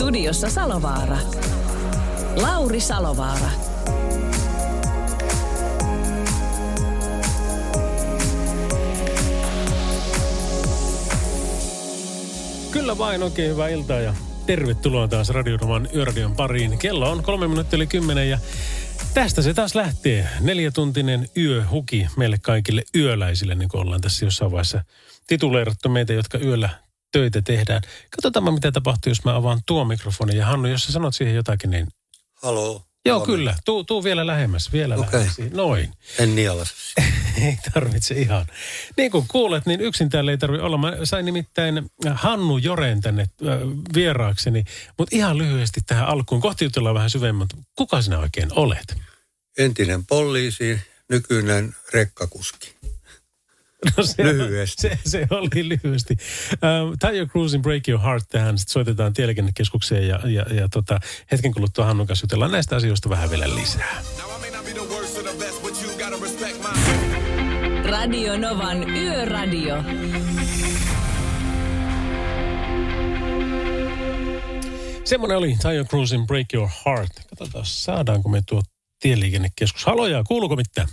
Studiossa Salovaara. Lauri Salovaara. Kyllä vain, oikein hyvää iltaa ja tervetuloa taas Radionoman Yöradion pariin. Kello on kolme minuuttia yli kymmenen ja tästä se taas lähtee. Neljätuntinen yöhuki meille kaikille yöläisille, niin kuin ollaan tässä jossain vaiheessa tituleerattu meitä, jotka yöllä töitä tehdään. Katsotaan mitä tapahtuu, jos mä avaan tuo mikrofonin. Ja Hannu, jos sä sanot siihen jotakin, niin... Haloo. Joo, Huomenta. kyllä. Tuu, tuu vielä lähemmäs, vielä Okei. lähemmäs. Noin. En nielasi. ei tarvitse ihan. Niin kuin kuulet, niin yksin täällä ei tarvitse olla. Mä sain nimittäin Hannu Joren tänne äh, vieraakseni, mutta ihan lyhyesti tähän alkuun. Kohti jutellaan vähän syvemmän. Kuka sinä oikein olet? Entinen poliisi, nykyinen rekkakuski. No se, Lyhyesti. Se, se oli lyhyesti. Uh, Tayo Cruisin Break Your Heart tähän. Sitten soitetaan tieliikennekeskukseen ja, ja, ja tota, hetken kuluttua Hannun kanssa jutellaan näistä asioista vähän vielä lisää. Radio Novan Yöradio. Semmoinen oli Tayo Cruisin Break Your Heart. Katsotaan, saadaanko me tuo tieliikennekeskus. Haloja, kuuluuko mitään?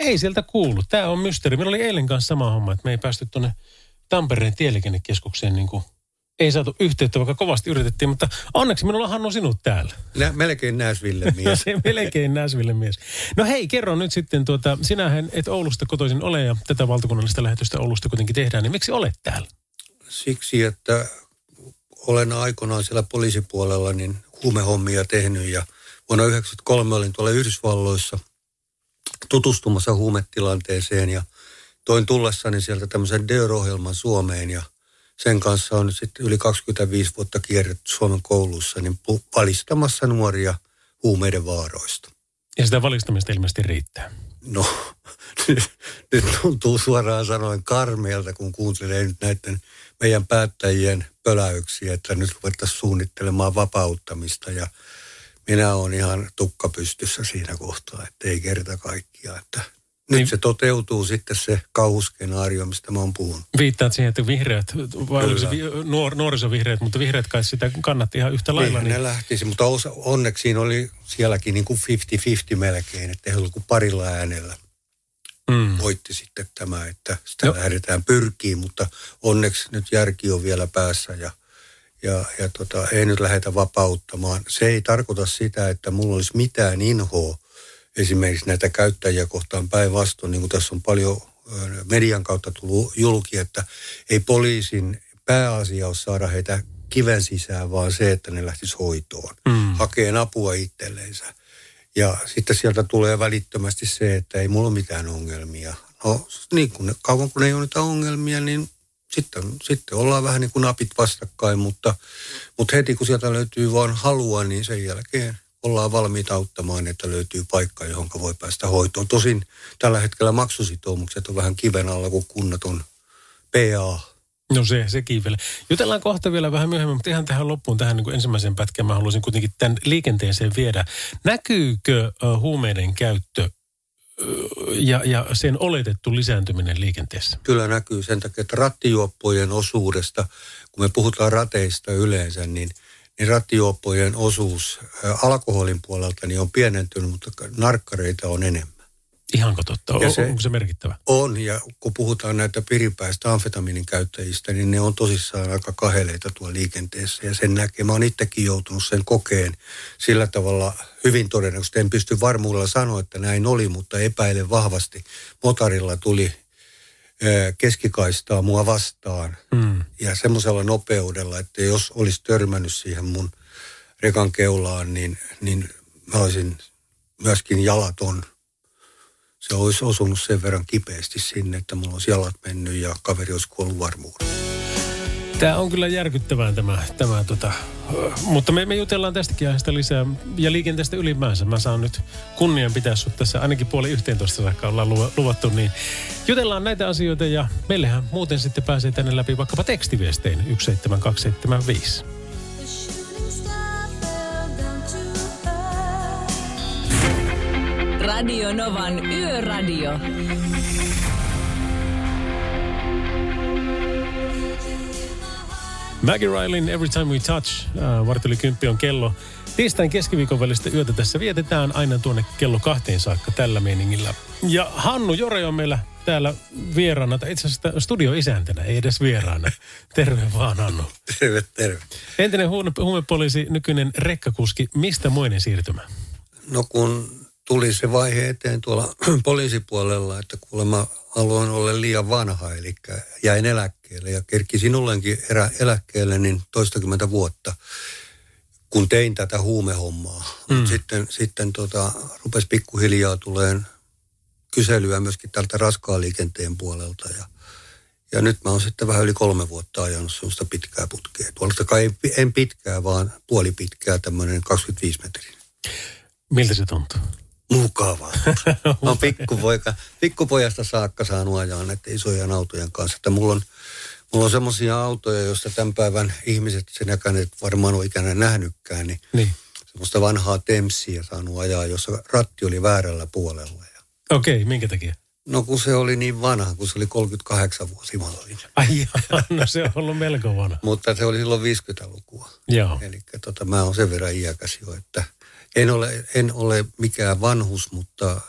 Ei sieltä kuulu. Tämä on mysteeri. Meillä oli eilen kanssa sama homma, että me ei päästy tuonne Tampereen tieliikennekeskukseen niin kuin ei saatu yhteyttä, vaikka kovasti yritettiin, mutta onneksi minulla on Hannu sinut täällä. Nä, melkein Näsville No mies. se melkein Näsville mies. No hei, kerro nyt sitten, tuota, sinähän et Oulusta kotoisin ole ja tätä valtakunnallista lähetystä Oulusta kuitenkin tehdään, niin miksi olet täällä? Siksi, että olen aikoinaan siellä poliisipuolella niin huumehommia tehnyt ja vuonna 1993 olin tuolla Yhdysvalloissa tutustumassa huumetilanteeseen ja toin tullessani sieltä tämmöisen DEUR-ohjelman Suomeen ja sen kanssa on nyt sitten yli 25 vuotta kierretty Suomen koulussa niin valistamassa nuoria huumeiden vaaroista. Ja sitä valistamista ilmeisesti riittää. No, nyt, nyt tuntuu suoraan sanoen karmeelta, kun kuuntelee nyt näiden meidän päättäjien pöläyksiä, että nyt ruvettaisiin suunnittelemaan vapauttamista ja minä olen ihan tukka pystyssä siinä kohtaa, että ei kerta kaikkiaan. Että nyt Niin. se toteutuu sitten se kauhuskenaario, mistä mä oon puhunut. Viittaat siihen, että vihreät, vai oliko se vi- nuor, nuorisovihreät, mutta vihreät kai sitä kannatti ihan yhtä lailla. Niin, Niin, ne lähtisi, mutta osa, onneksi siinä oli sielläkin niin kuin 50-50 melkein, että ei ollut kuin parilla äänellä. mm. voitti sitten tämä, että sitä no. lähdetään pyrkiin, mutta onneksi nyt järki on vielä päässä ja, ja, ja tota, ei nyt lähdetä vapauttamaan. Se ei tarkoita sitä, että mulla olisi mitään inhoa esimerkiksi näitä käyttäjiä kohtaan päinvastoin, niin kuin tässä on paljon median kautta tullut julki, että ei poliisin pääasia ole saada heitä kiven sisään, vaan se, että ne lähtis hoitoon, Mm. hakeen apua itselleensä. Ja sitten sieltä tulee välittömästi se, että ei mulla ole mitään ongelmia. No niin kun, kauan kun ei ole niitä ongelmia, niin sitten, sitten ollaan vähän niin kuin napit vastakkain, mutta, mutta heti kun sieltä löytyy vaan halua, niin sen jälkeen ollaan valmiita auttamaan, että löytyy paikka, johon voi päästä hoitoon. Tosin tällä hetkellä maksusitoumukset on vähän kiven alla, kun kunnat on PA. No se, sekin vielä. Jutellaan kohta vielä vähän myöhemmin, mutta ihan tähän loppuun, tähän niin kuin ensimmäiseen pätkään mä haluaisin kuitenkin tämän liikenteeseen viedä. Näkyykö huumeiden käyttö ja, ja sen oletettu lisääntyminen liikenteessä? Kyllä näkyy sen takia, että rattijuoppojen osuudesta, kun me puhutaan rateista yleensä, niin, niin rattijuoppojen osuus alkoholin puolelta niin on pienentynyt, mutta narkkareita on enemmän. Ihanko totta? On, se- onko se merkittävä? On, ja kun puhutaan näitä piripäistä amfetamiinin käyttäjistä, niin ne on tosissaan aika kaheleita tuolla liikenteessä. Ja sen näkee, mä oon itsekin joutunut sen kokeen sillä tavalla hyvin todennäköisesti. En pysty varmuudella sanoa, että näin oli, mutta epäilen vahvasti. Motarilla tuli keskikaistaa mua vastaan Mm. ja semmoisella nopeudella, että jos olisi törmännyt siihen mun rekan keulaan, niin, niin mä olisin myöskin jalaton. Se olisi osunut sen verran kipeästi sinne, että mulla olisi jalat mennyt ja kaveri olisi kuollut varmuudella. Tämä on kyllä järkyttävää tämä, tämä tota, mutta me, me jutellaan tästäkin aiheesta lisää ja liikenteestä ylimäänsä. Mä saan nyt kunnian pitää sut tässä ainakin puoli 11 saakka ollaan luvattu, niin jutellaan näitä asioita ja meillähän muuten sitten pääsee tänne läpi vaikkapa tekstiviestein 17275. Radio Novan Yöradio. Maggie Rylin Every Time We Touch, äh, varteli kymppi on kello. Tiistain keskiviikon välistä yötä tässä vietetään aina tuonne kello kahteen saakka tällä meiningillä. Ja Hannu Jore on meillä täällä vieraana, tai itse asiassa studioisäntänä, ei edes vieraana. Terve vaan Hannu. Terve, terve. Entinen huumepoliisi, nykyinen rekkakuski, mistä moinen siirtymä? No kun tuli se vaihe eteen tuolla poliisipuolella, että kuulemma aloin olla liian vanha, eli jäin eläkkeelle ja kerkisin ollenkin erä, eläkkeelle niin toistakymmentä vuotta, kun tein tätä huumehommaa. Mm. Mut sitten sitten tota, rupesi pikkuhiljaa tuleen kyselyä myöskin tältä raskaan liikenteen puolelta ja ja nyt mä oon sitten vähän yli kolme vuotta ajanut semmoista pitkää putkea. Tuolta kai en pitkää, vaan puoli pitkää, tämmöinen 25 metriä. Miltä se tuntuu? Mukavaa. Mä pikkupoika, pikkupojasta saakka saanut ajaa näiden isojen autojen kanssa. Että mulla on, mulla on semmoisia autoja, joista tämän päivän ihmiset sen et varmaan ole ikänä nähnytkään, niin, niin. semmoista vanhaa Temssiä saanut ajaa, jossa ratti oli väärällä puolella. Okei, okay, minkä takia? No kun se oli niin vanha, kun se oli 38 vuosi. Ai no se on ollut melko vanha. Mutta se oli silloin 50-lukua. Joo. Eli tota, mä oon sen verran iäkäs jo, että – en ole, en ole mikään vanhus, mutta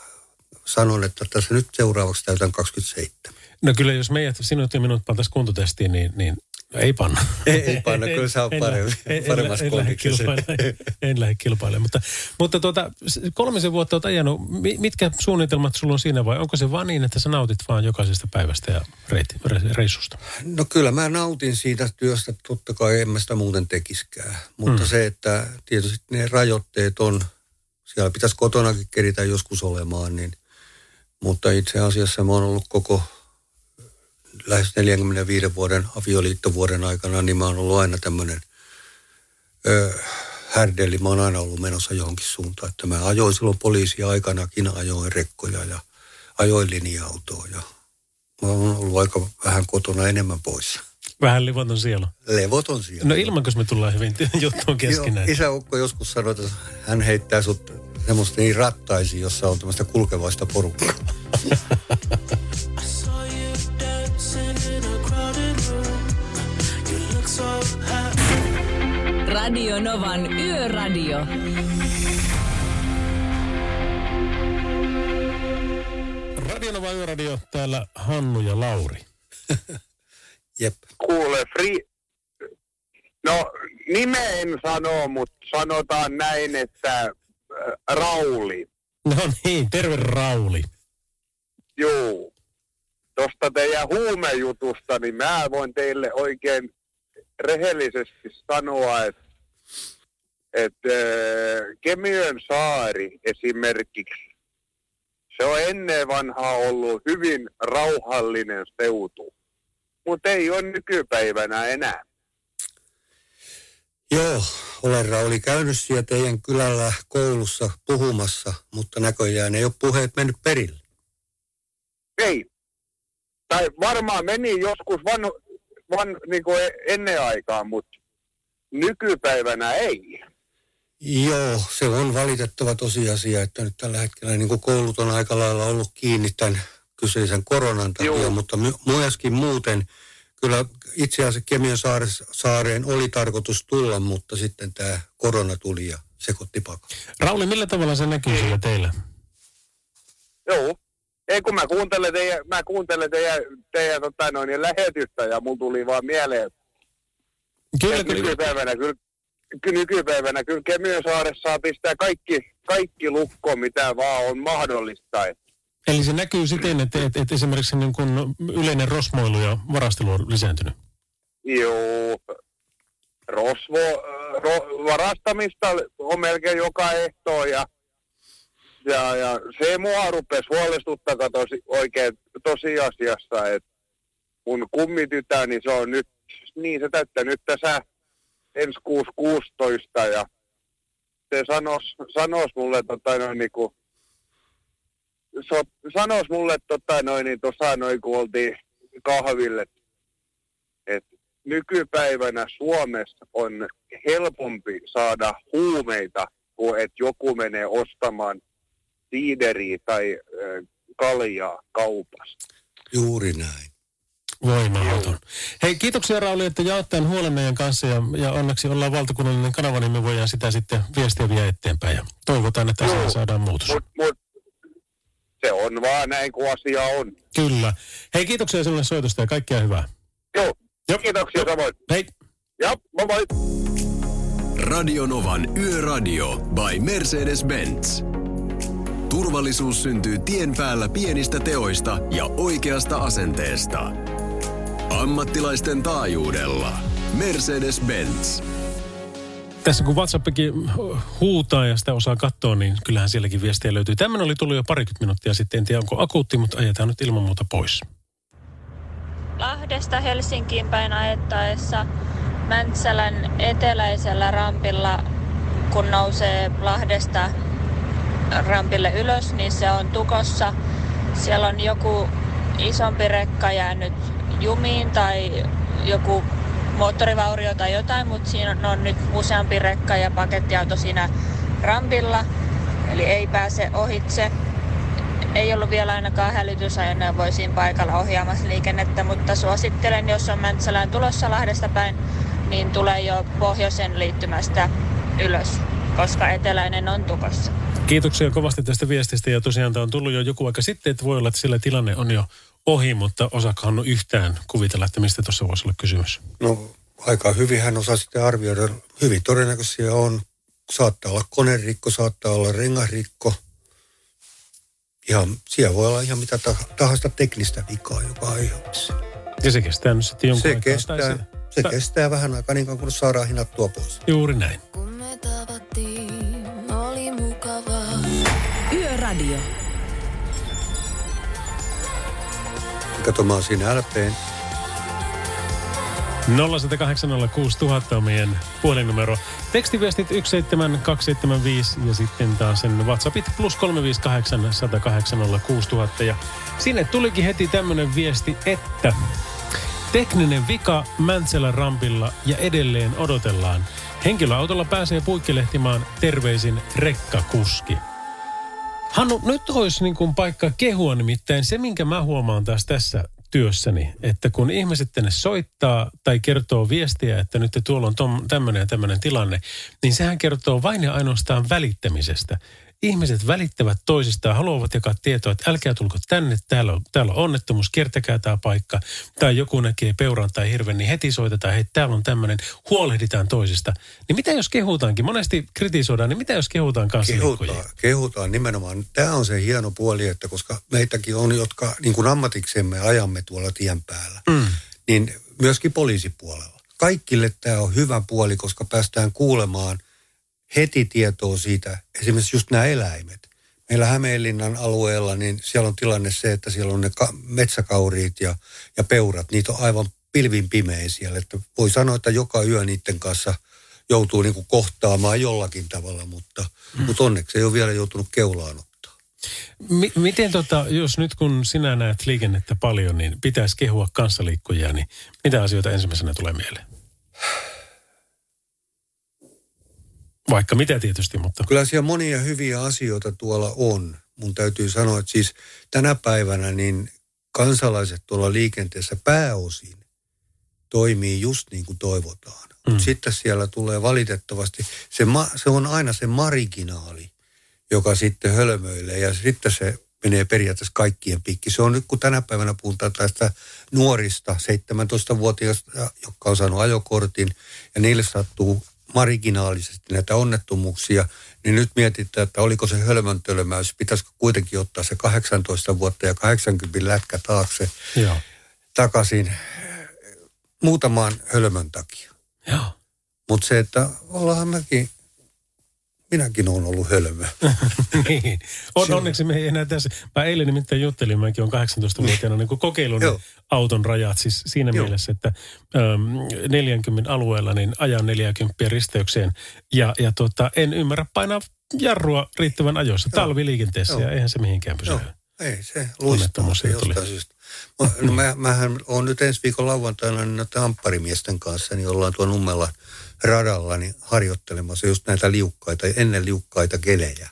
sanon, että tässä nyt seuraavaksi täytän 27. No kyllä, jos meidät, sinut ja minut pantaisiin kuntotestiin, niin, niin ei panna. Ei, ei panna, kyllä se on parempi, en, paremmassa en, en, lähde kilpailemaan. Mutta, mutta tuota, kolmisen vuotta olet ajanut. Mitkä suunnitelmat sulla on siinä vai onko se vaan niin, että sä nautit vaan jokaisesta päivästä ja reiti, reissusta? No kyllä mä nautin siitä työstä, totta kai en mä sitä muuten tekiskään. Mutta hmm. se, että tietysti ne rajoitteet on, siellä pitäisi kotonakin keritä joskus olemaan, niin mutta itse asiassa mä oon ollut koko lähes 45 vuoden avioliittovuoden aikana, niin mä oon ollut aina tämmöinen härdelli. Mä oon aina ollut menossa johonkin suuntaan. Että mä ajoin silloin poliisia aikanakin, ajoin rekkoja ja ajoin linja-autoa. Ja mä oon ollut aika vähän kotona enemmän poissa. Vähän levoton siellä. Levoton siellä. No ilman, me tullaan hyvin juttuun keskenään. Joo, isä Ukko joskus sanoi, että hän heittää sut semmoista niin rattaisi, jossa on tämmöistä kulkevaista porukkaa. Radio Novan Yöradio. Radio Novan Yöradio, täällä Hannu ja Lauri. Jep. Kuule, Fri... No, nimeen sano, mutta sanotaan näin, että äh, Rauli. No niin, terve Rauli. Joo. Tuosta teidän huumejutusta, niin mä voin teille oikein rehellisesti sanoa, että että Kemiön saari esimerkiksi, se on ennen vanhaa ollut hyvin rauhallinen seutu, mutta ei ole nykypäivänä enää. Joo, olen Rauli käynyt siellä teidän kylällä koulussa puhumassa, mutta näköjään ei ole puheet mennyt perille. Ei. Tai varmaan meni joskus van, van, niin kuin ennen aikaa, mutta nykypäivänä ei. Joo, se on valitettava tosiasia, että nyt tällä hetkellä niin kuin koulut on aika lailla ollut kiinni tämän kyseisen koronan takia, Joo. mutta myöskin muuten kyllä itse asiassa Kemion saareen oli tarkoitus tulla, mutta sitten tämä korona tuli ja sekoitti pakan. Rauli, millä tavalla se näkyy sillä teillä? Joo, ei kun mä kuuntelen teidän, mä kuuntelen teidän, teidän tota noin, lähetystä ja mulla tuli vaan mieleen, Kyllä, kyllä. Nykypäivänä kyllä, nykypäivänä kyllä Kemiönsaaressa saa pistää kaikki, kaikki lukkoon, mitä vaan on mahdollista. Eli se näkyy siten, että, että, että esimerkiksi niin kuin yleinen rosmoilu ja varastelu on lisääntynyt? Joo. Rosvo, ro, varastamista on melkein joka ehto ja, ja, ja se mua rupesi huolestuttamaan tosi, oikein tosiasiassa, että mun kummitytä, niin se on nyt niin se täyttää nyt tässä ensi kuusi 16 ja se sanos, sanos mulle tota noin niinku, so, sanos mulle tota noin niin tuossa noin kun oltiin kahville, että nykypäivänä Suomessa on helpompi saada huumeita kuin että joku menee ostamaan siideriä tai äh, kaljaa kaupasta. Juuri näin. Voimamaton. Hei, kiitoksia Rauli, että jaot tämän huolen meidän kanssa ja, ja onneksi ollaan valtakunnallinen kanava, niin me voidaan sitä sitten viestiä vielä eteenpäin ja toivotaan, että asiaan Joo. saadaan muutos. Mut, mut, se on vaan näin kuin asia on. Kyllä. Hei, kiitoksia sinulle soitosta ja kaikkea hyvää. Joo, Joo. kiitoksia samoin. Hei. Ja, moi moi. Radionovan Yöradio by Mercedes-Benz. Turvallisuus syntyy tien päällä pienistä teoista ja oikeasta asenteesta. Ammattilaisten taajuudella. Mercedes-Benz. Tässä kun WhatsAppikin huutaa ja sitä osaa katsoa, niin kyllähän sielläkin viestiä löytyy. Tämmöinen oli tullut jo parikymmentä minuuttia sitten. En tiedä, onko akuutti, mutta ajetaan nyt ilman muuta pois. Lahdesta Helsinkiin päin ajettaessa Mäntsälän eteläisellä rampilla, kun nousee Lahdesta rampille ylös, niin se on tukossa. Siellä on joku isompi rekka jäänyt jumiin tai joku moottorivaurio tai jotain, mutta siinä on, nyt useampi rekka ja pakettiauto siinä rampilla, eli ei pääse ohitse. Ei ollut vielä ainakaan hälytysajoneuvoja siinä paikalla ohjaamassa liikennettä, mutta suosittelen, jos on Mäntsälään tulossa Lahdesta päin, niin tulee jo pohjoisen liittymästä ylös, koska eteläinen on tukossa. Kiitoksia kovasti tästä viestistä ja tosiaan tämä on tullut jo joku aika sitten, että voi olla, että sillä tilanne on jo ohi, mutta osaakaan yhtään kuvitella, että mistä tuossa voisi olla kysymys. No aika hyvin hän osaa sitten arvioida. Hyvin todennäköisiä on. Saattaa olla konerikko, saattaa olla rengasrikko. Ja siellä voi olla ihan mitä tah- tahansa teknistä vikaa, joka aiheutti sen. Ja se kestää nyt sitten jonkun Se aikaa. kestää, Tai se tai- kestää vähän aikaa niin kauan, kun saadaan hinattua pois. Juuri näin. Kun me tavattiin, oli mukavaa. Yöradio. Kato, mä oon siinä LPn 0806000 on meidän puhelinnumero. Tekstiviestit 17275 ja sitten taas sen WhatsAppit plus 358 108 6000. Ja sinne tulikin heti tämmöinen viesti, että tekninen vika Mäntsälän rampilla ja edelleen odotellaan. Henkilöautolla pääsee puikkelehtimaan terveisin rekkakuski. Hannu, nyt olisi niin kuin paikka kehua nimittäin se, minkä mä huomaan taas tässä työssäni, että kun ihmiset tänne soittaa tai kertoo viestiä, että nyt tuolla on tämmöinen ja tämmöinen tilanne, niin sehän kertoo vain ja ainoastaan välittämisestä. Ihmiset välittävät toisistaan, haluavat jakaa tietoa, että älkää tulko tänne, täällä on, täällä on onnettomuus, kiertäkää tämä paikka. Tai joku näkee peuran tai hirven, niin heti soitetaan, hei täällä on tämmöinen, huolehditaan toisista. Niin mitä jos kehutaankin? Monesti kritisoidaan, niin mitä jos kehutaan kanssa kehutaan, kehutaan nimenomaan. Tämä on se hieno puoli, että koska meitäkin on, jotka niin kuin ammatiksemme ajamme tuolla tien päällä, mm. niin myöskin poliisipuolella. Kaikille tämä on hyvä puoli, koska päästään kuulemaan heti tietoa siitä, esimerkiksi just nämä eläimet. Meillä Hämeenlinnan alueella, niin siellä on tilanne se, että siellä on ne ka- metsäkauriit ja, ja peurat. Niitä on aivan pilvin pimeä siellä. Että voi sanoa, että joka yö niiden kanssa joutuu niin kuin kohtaamaan jollakin tavalla, mutta, mm. mutta onneksi ei ole vielä joutunut keulaan ottaa. Mi- miten tota, jos nyt kun sinä näet liikennettä paljon, niin pitäisi kehua kanssaliikkujia, niin mitä asioita ensimmäisenä tulee mieleen? Vaikka mitä tietysti, mutta... Kyllä siellä monia hyviä asioita tuolla on. Mun täytyy sanoa, että siis tänä päivänä niin kansalaiset tuolla liikenteessä pääosin toimii just niin kuin toivotaan. Mm. Sitten siellä tulee valitettavasti, se, ma, se on aina se marginaali, joka sitten hölmöilee ja sitten se menee periaatteessa kaikkien pikki. Se on nyt, kun tänä päivänä puhutaan tästä nuorista 17-vuotiaista, jotka on saanut ajokortin ja niille sattuu marginaalisesti näitä onnettomuuksia, niin nyt mietitään, että oliko se hölmöntölmäys, pitäisikö kuitenkin ottaa se 18 vuotta ja 80 lätkä taakse Joo. takaisin muutamaan hölmön takia. Mutta se, että ollaan mekin minäkin olen ollut hölmö. niin. On, onneksi me ei enää tässä. Mä eilen nimittäin juttelin, mäkin olen 18-vuotiaana niin kokeilun Joo. auton rajat. Siis siinä Joo. mielessä, että äm, 40 alueella niin ajan 40 risteykseen. Ja, ja tota, en ymmärrä painaa jarrua riittävän ajoissa talviliikenteessä Joo. ja eihän se mihinkään pysyy. Joo, ei se luistaa se jostain syystä. Mä, no mä, mähän on nyt ensi viikon lauantaina niin noiden ampparimiesten kanssa, niin ollaan tuon Nummella radalla niin harjoittelemassa just näitä liukkaita, ennen liukkaita kelejä.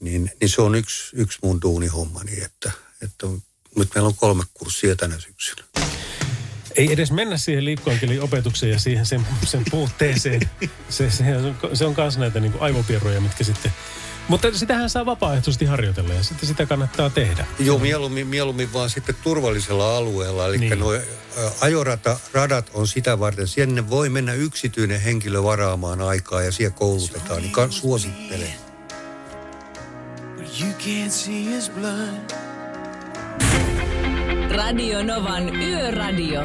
Niin, niin se on yksi, yksi mun duunihommani, että, että nyt meillä on kolme kurssia tänä syksynä. Ei edes mennä siihen liikkuankelin opetukseen ja siihen sen, sen puutteeseen. Se, se, se on myös näitä niin aivopierroja, mitkä sitten... Mutta sitähän saa vapaaehtoisesti harjoitella ja sitten sitä kannattaa tehdä. Joo, mieluummin, mieluummin vaan sitten turvallisella alueella. Eli Niin. nuo ajorata, radat on sitä varten. Sinne voi mennä yksityinen henkilö varaamaan aikaa ja siellä koulutetaan. Niin ka- suosittelen. You can't see his blood. Radio Novan Yöradio.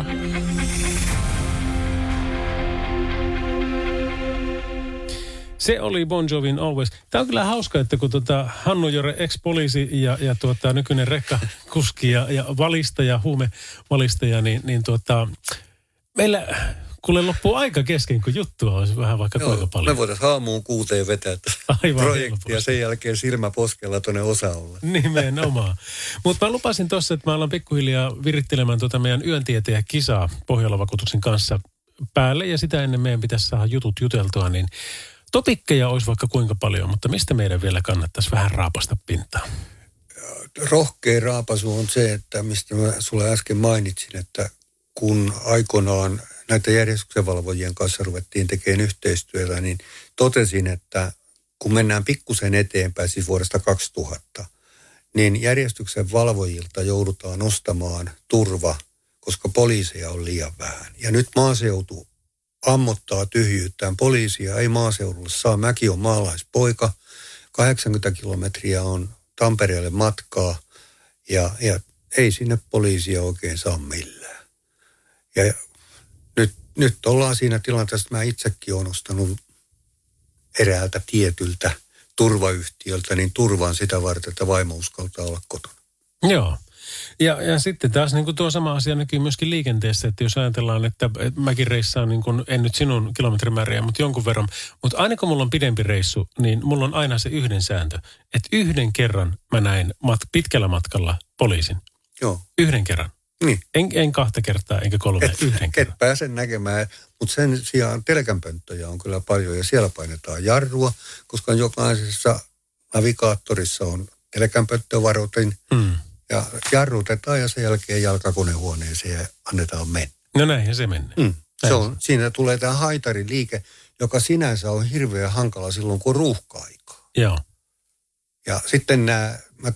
Se oli Bon Jovin Always. Tämä on kyllä hauska, että kun tota Hannu Jore, ex-poliisi ja, ja tuota, nykyinen rekkakuski ja, ja valistaja, huumevalistaja, niin, niin tuota, meillä kuule loppuu aika kesken, kun juttua olisi vähän vaikka kuinka Joo, paljon. me voitaisiin aamuun kuuteen vetää Aivan projektia sen jälkeen silmä poskella tuonne osaolle. Nimenomaan. Mutta mä lupasin tuossa, että mä alan pikkuhiljaa virittelemään tuota meidän yöntieteen kisaa Pohjola-vakuutuksen kanssa päälle. Ja sitä ennen meidän pitäisi saada jutut juteltua, niin topikkeja olisi vaikka kuinka paljon, mutta mistä meidän vielä kannattaisi vähän raapasta pintaa? Rohkea raapasu on se, että mistä mä sulle äsken mainitsin, että kun aikoinaan näitä järjestyksenvalvojien kanssa ruvettiin tekemään yhteistyötä, niin totesin, että kun mennään pikkusen eteenpäin, siis vuodesta 2000, niin järjestyksen valvojilta joudutaan ostamaan turva, koska poliiseja on liian vähän. Ja nyt maaseutu ammottaa tyhjyyttään. Poliisia ei maaseudulle saa. Mäkin on maalaispoika. 80 kilometriä on Tampereelle matkaa ja, ja ei sinne poliisia oikein saa millään. Ja nyt, nyt ollaan siinä tilanteessa, että mä itsekin olen ostanut eräältä tietyltä turvayhtiöltä, niin turvaan sitä varten, että vaimo uskaltaa olla kotona. Joo. Ja, ja sitten taas niin kuin tuo sama asia näkyy myöskin liikenteessä, että jos ajatellaan, että mäkin reissaan, niin kuin, en nyt sinun kilometrimääriä, mutta jonkun verran. Mutta aina kun mulla on pidempi reissu, niin mulla on aina se yhden sääntö. Että yhden kerran mä näin mat, pitkällä matkalla poliisin. Joo, Yhden kerran. niin. En, en kahta kertaa, enkä kolme, Et, yhden kerran. et pääse näkemään, mutta sen sijaan telkänpönttöjä on kyllä paljon ja siellä painetaan jarrua, koska jokaisessa navigaattorissa on telkänpönttövaroitin Mm. Ja jarrutetaan ja sen jälkeen jalkakonehuoneeseen ja annetaan mennä. No näinhän se menee. Mm. Se on, siinä tulee tämä haitariliike, joka sinänsä on hirveän hankala silloin, kun on ruuhka-aikaa. Joo. Ja sitten nämä, mä,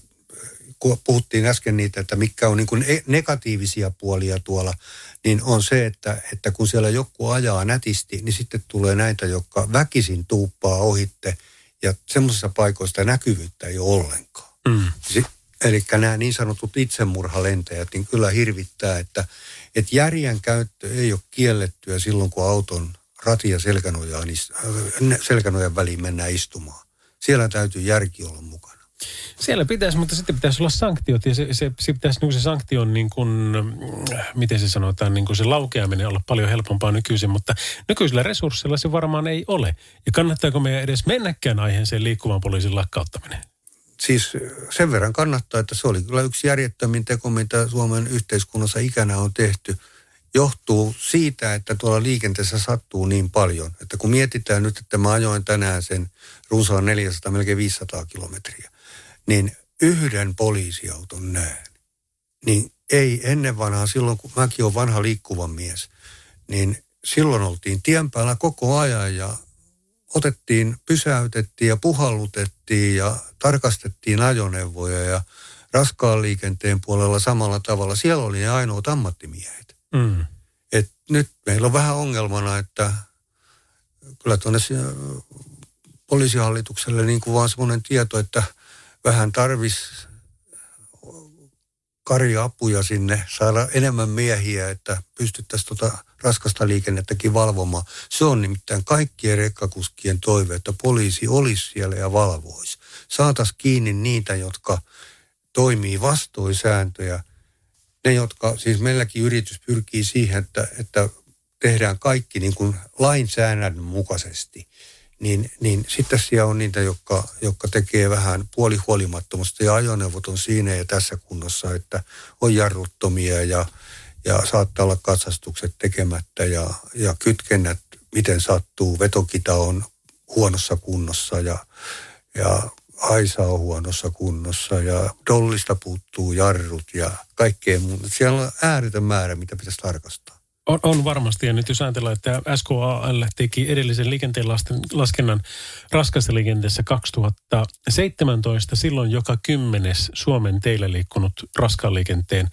kun puhuttiin äsken niitä, että mitkä on niin kuin negatiivisia puolia tuolla, niin on se, että, että kun siellä joku ajaa nätisti, niin sitten tulee näitä, jotka väkisin tuuppaa ohitte ja semmoisissa paikoissa näkyvyyttä ei ole ollenkaan. Mm. Eli nämä niin sanotut itsemurhalentäjät, niin kyllä hirvittää, että, että järjen käyttö ei ole kiellettyä silloin, kun auton rati ja selkänojaan, äh, selkänojan väliin mennään istumaan. Siellä täytyy järki olla mukana. Siellä pitäisi, mutta sitten pitäisi olla sanktiot ja se, se, se pitäisi niin se sanktion, niin kuin, mm, miten se sanotaan, niin kuin se laukeaminen olla paljon helpompaa nykyisin, mutta nykyisillä resursseilla se varmaan ei ole. Ja kannattaako meidän edes mennäkään aiheeseen liikkuvan poliisin lakkauttaminen? Siis sen verran kannattaa, että se oli kyllä yksi järjettömin teko, mitä Suomen yhteiskunnassa ikänä on tehty. Johtuu siitä, että tuolla liikenteessä sattuu niin paljon. Että kun mietitään nyt, että mä ajoin tänään sen runsaan 400, melkein 500 kilometriä, niin yhden poliisiauton näen. Niin ei ennen vanhaa, silloin kun mäkin olen vanha liikkuva mies, niin silloin oltiin tien päällä koko ajan ja otettiin, pysäytettiin ja puhallutettiin ja tarkastettiin ajoneuvoja ja raskaan liikenteen puolella samalla tavalla. Siellä oli ne ainoat ammattimiehet. Mm. Et nyt meillä on vähän ongelmana, että kyllä tuonne si- poliisihallitukselle niin kuin vaan semmoinen tieto, että vähän tarvis kariapuja sinne, saada enemmän miehiä, että pystyttäisiin tuota raskasta liikennettäkin valvomaan. Se on nimittäin kaikkien rekkakuskien toive, että poliisi olisi siellä ja valvoisi. Saataisiin kiinni niitä, jotka toimii vastoin sääntöjä. Ne, jotka, siis meilläkin yritys pyrkii siihen, että, että tehdään kaikki niin kuin lainsäädännön mukaisesti niin, niin sitten siellä on niitä, jotka, jotka tekee vähän puolihuolimattomasta ja ajoneuvot on siinä ja tässä kunnossa, että on jarruttomia ja, ja saattaa olla katsastukset tekemättä ja, ja kytkennät, miten sattuu, vetokita on huonossa kunnossa ja, ja aisa on huonossa kunnossa ja dollista puuttuu jarrut ja kaikkea muuta. Siellä on ääretön määrä, mitä pitäisi tarkastaa. On, on varmasti, ja nyt jos ajatellaan, että SKAL teki edellisen liikenteen lasten, laskennan raskassa liikenteessä 2017, silloin joka kymmenes Suomen teillä liikkunut raskaan liikenteen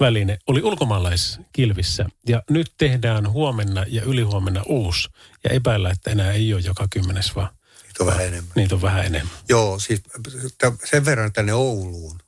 väline oli ulkomaalaiskilvissä. Ja nyt tehdään huomenna ja ylihuomenna uusi, ja epäillä, että enää ei ole joka kymmenes, vaan Niitä on vähän enemmän. niitä on vähän enemmän. Joo, siis sen verran tänne Ouluun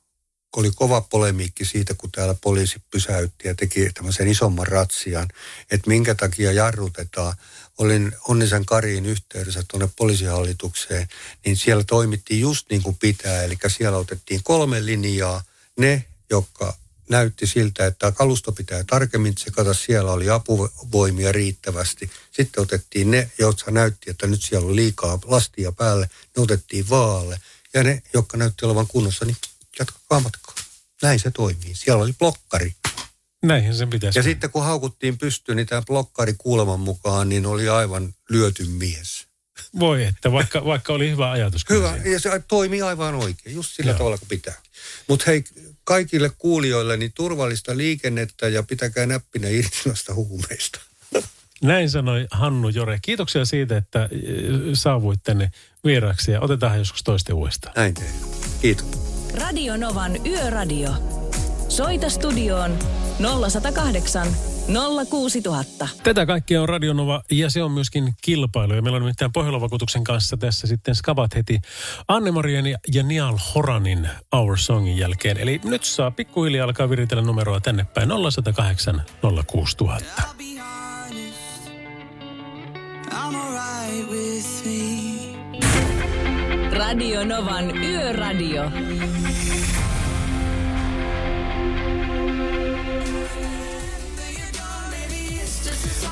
oli kova polemiikki siitä, kun täällä poliisi pysäytti ja teki tämmöisen isomman ratsian, että minkä takia jarrutetaan. Olin Onnisen Kariin yhteydessä tuonne poliisihallitukseen, niin siellä toimittiin just niin kuin pitää. Eli siellä otettiin kolme linjaa. Ne, jotka näytti siltä, että kalusto pitää tarkemmin tsekata, siellä oli apuvoimia riittävästi. Sitten otettiin ne, jotka näytti, että nyt siellä on liikaa lastia päälle, ne otettiin vaalle. Ja ne, jotka näytti olevan kunnossa, niin jatkakaa matkaa. Näin se toimii. Siellä oli blokkari. Näinhän sen pitäisi. Ja sitten kun haukuttiin pystyyn, niin tämä blokkari kuuleman mukaan, niin oli aivan lyöty mies. Voi, että vaikka, vaikka oli hyvä ajatus. Hyvä, ja se toimii aivan oikein, just sillä Joo. tavalla kuin pitää. Mutta hei, kaikille kuulijoille niin turvallista liikennettä ja pitäkää näppinä irti noista huumeista. Näin sanoi Hannu Jore. Kiitoksia siitä, että äh, saavuit tänne vieraaksi ja otetaan joskus toisten uudestaan. Näin tehdään. Kiitos. Radio Novan Yöradio. Soita studioon 0108 06000. Tätä kaikkea on Radionova ja se on myöskin kilpailu. Ja meillä on nimittäin Pohjola-vakuutuksen kanssa tässä sitten skabat heti Anne-Marian ja- ja Niall Horanin Our Songin jälkeen. Eli nyt saa pikkuhiljaa alkaa viritellä numeroa tänne päin 0108 06000. I'm alright with me. Radio Novan Yöradio.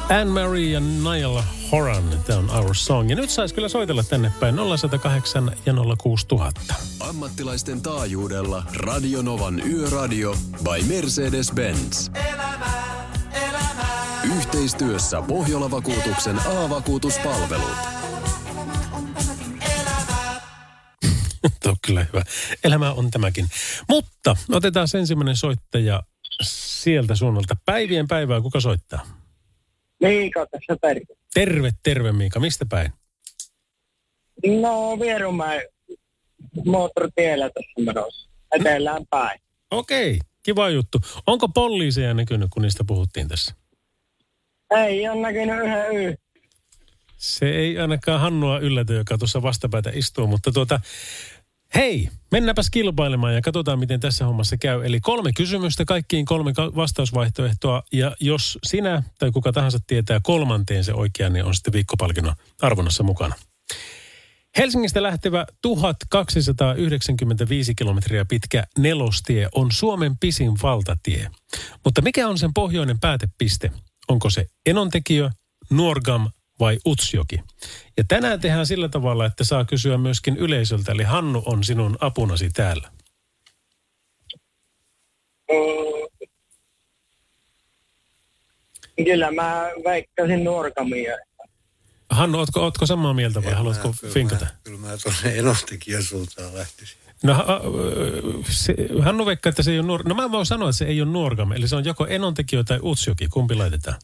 Anne-Marie ja Niall Horan, tämä on Our Song. Ja nyt saisi kyllä soitella tänne päin 0108 ja 06000. Ammattilaisten taajuudella Radionovan Yöradio by Mercedes-Benz. Yhteistyössä Pohjola-vakuutuksen A-vakuutuspalvelut. Tuo on kyllä hyvä. Elämä on tämäkin. Mutta otetaan ensimmäinen soittaja sieltä suunnalta. Päivien päivää, kuka soittaa? Miika tässä terve. Terve, terve Miika. Mistä päin? No Vierumäen moottoritiellä tässä menossa. Etelään päin. Okei, kiva juttu. Onko poliiseja näkynyt, kun niistä puhuttiin tässä? Ei ole näkynyt yhden yh. Se ei ainakaan Hannua yllätä, joka tuossa vastapäätä istuu, mutta tuota, hei, mennäpäs kilpailemaan ja katsotaan, miten tässä hommassa käy. Eli kolme kysymystä, kaikkiin kolme vastausvaihtoehtoa, ja jos sinä tai kuka tahansa tietää kolmanteen se oikean, niin on sitten viikkopalkinnon arvonnassa mukana. Helsingistä lähtevä 1295 kilometriä pitkä nelostie on Suomen pisin valtatie. Mutta mikä on sen pohjoinen päätepiste? Onko se Enontekijö, Nuorgam vai Utsjoki? Ja tänään tehdään sillä tavalla, että saa kysyä myöskin yleisöltä, eli Hannu on sinun apunasi täällä. Mm. Kyllä mä veikkasin nuorkamia. Hannu, ootko, ootko samaa mieltä vai En haluatko mä- kyllä finkata? Mä, kyllä mä tuonne enostekijän suuntaan lähtisin. No äh, se, Hannu veikkaa, että se ei ole nuor... No mä voin sanoa, että se ei ole Nuorgam, eli se on joko Enontekijö tai Utsjoki. Kumpi laitetaan?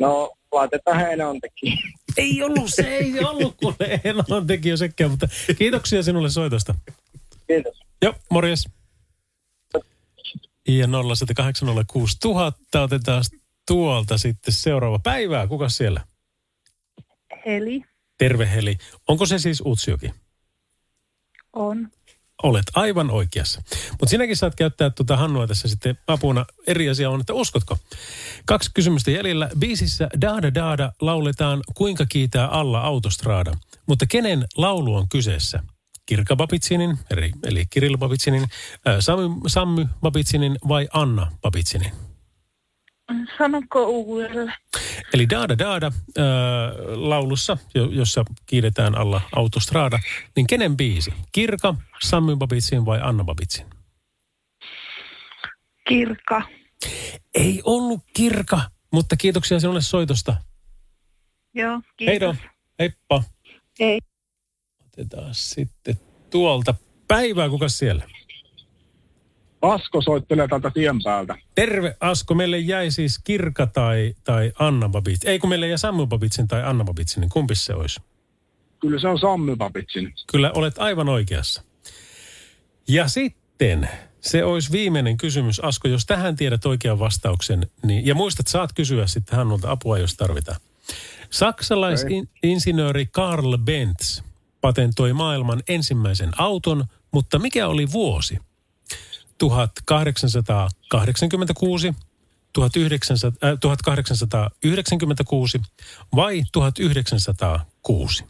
No, laitetaan enontekin. Ei ollut, se ei ollut kuule Enontekijö sekään, mutta kiitoksia sinulle soitosta. Kiitos. Joo, morjes. Ja 0806000 otetaan tuolta sitten seuraava päivää. Kuka siellä? Heli Terve Heli. Onko se siis Utsjoki? on. Olet aivan oikeassa. Mutta sinäkin saat käyttää tuota Hannua tässä sitten apuna. Eri asia on, että uskotko? Kaksi kysymystä jäljellä. Biisissä Daada Daada lauletaan Kuinka kiitää alla autostraada. Mutta kenen laulu on kyseessä? Kirka Babitsinin, eli, Kirill Babitsinin, ää, Sammy, Sammy Babitsinin vai Anna Babitsinin? Sanonko uudelleen? Eli Daada Daada ää, laulussa, jo- jossa kiidetään alla autostraada, niin kenen biisi? Kirka, Sammy Babitsin vai Anna Babitsin? Kirka. Ei ollut Kirka, mutta kiitoksia sinulle soitosta. Joo, kiitos. Heido, heippa. Hei. Otetaan sitten tuolta päivää, kuka siellä? Asko soittelee tältä tien päältä. Terve Asko, meille jäi siis Kirka tai, tai Anna Babits. Ei kun meille jäi Sammy Babitsin tai Anna Babitsin, niin kumpi se olisi? Kyllä se on Sammy Babitsin. Kyllä olet aivan oikeassa. Ja sitten se olisi viimeinen kysymys, Asko, jos tähän tiedät oikean vastauksen. Niin, ja muistat, saat kysyä sitten Hannulta apua, jos tarvitaan. Saksalaisinsinööri Karl Benz patentoi maailman ensimmäisen auton, mutta mikä oli vuosi? 1886, 1900, äh, 1896 vai 1906?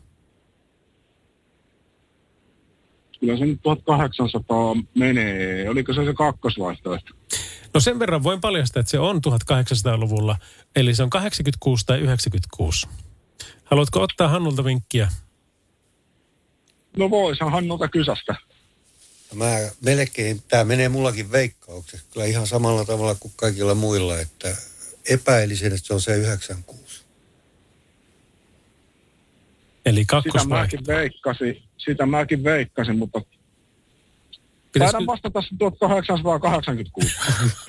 Kyllä se nyt 1800 menee. Oliko se se kakkosvaihtoehto? No sen verran voin paljastaa, että se on 1800-luvulla, eli se on 86 tai 96. Haluatko ottaa Hannulta vinkkiä? No voisahan Hannulta kysästä. Mä melkein, tämä menee mullakin veikkaukseksi, kyllä ihan samalla tavalla kuin kaikilla muilla, että epäilisin, että se on se 96. Eli Sitä kakkosvaihtoehto. mäkin veikkasin, sitä mäkin veikkasin, mutta Pitäisikö- taidan vastata se 1886.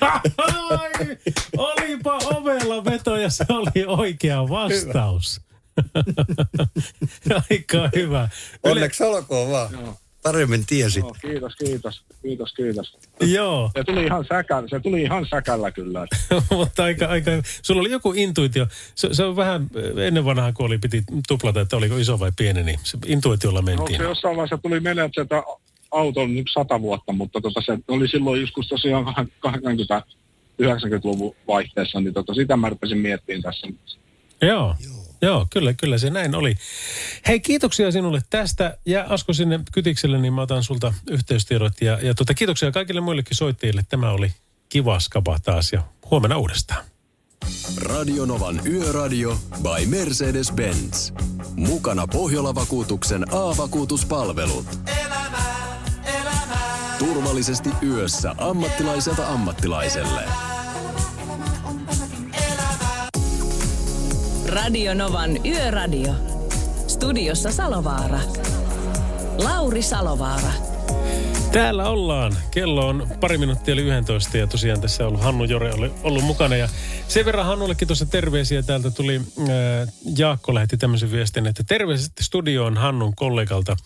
Ai, olipa ovella veto ja se oli oikea vastaus. Aika hyvä. Onneksi olkoon vaan. Paremmin tiesit. Joo, kiitos, kiitos, kiitos, kiitos. Joo, Se tuli ihan säkällä, se tuli ihan säkällä kyllä. mutta aika, aika Sulla oli joku intuitio. Se, se on vähän ennen vanhaa, kun oli, piti tuplata, että oliko iso vai pieni, niin se intuitiolla No, mentiin. se jossain vaiheessa tuli menemään sieltä auton nyt sata vuotta, mutta tota, se oli silloin joskus tosiaan 80 90-luvun vaihteessa, niin tota, sitä mä rupesin miettimään tässä. Joo. Joo, kyllä, kyllä se näin oli. Hei, kiitoksia sinulle tästä. Ja Asko sinne kytikselle, niin mä otan sulta yhteystiedot. Ja, ja tota, kiitoksia kaikille muillekin soittajille. Tämä oli kiva skapa taas ja huomenna uudestaan. Radionovan Yöradio by Mercedes-Benz. Mukana Pohjola-vakuutuksen A-vakuutuspalvelut. Turvallisesti yössä ammattilaiselta ammattilaiselle. Radio Novan Yöradio. Studiossa Salovaara. Lauri Salovaara. Täällä ollaan. Kello on pari minuuttia yli 11 ja tosiaan tässä on Hannu Jore oli ollut mukana. Ja sen verran Hannullekin tuossa terveisiä. Täältä tuli, äh, Jaakko lähetti tämmöisen viestin, että terveiset studioon Hannun kollegalta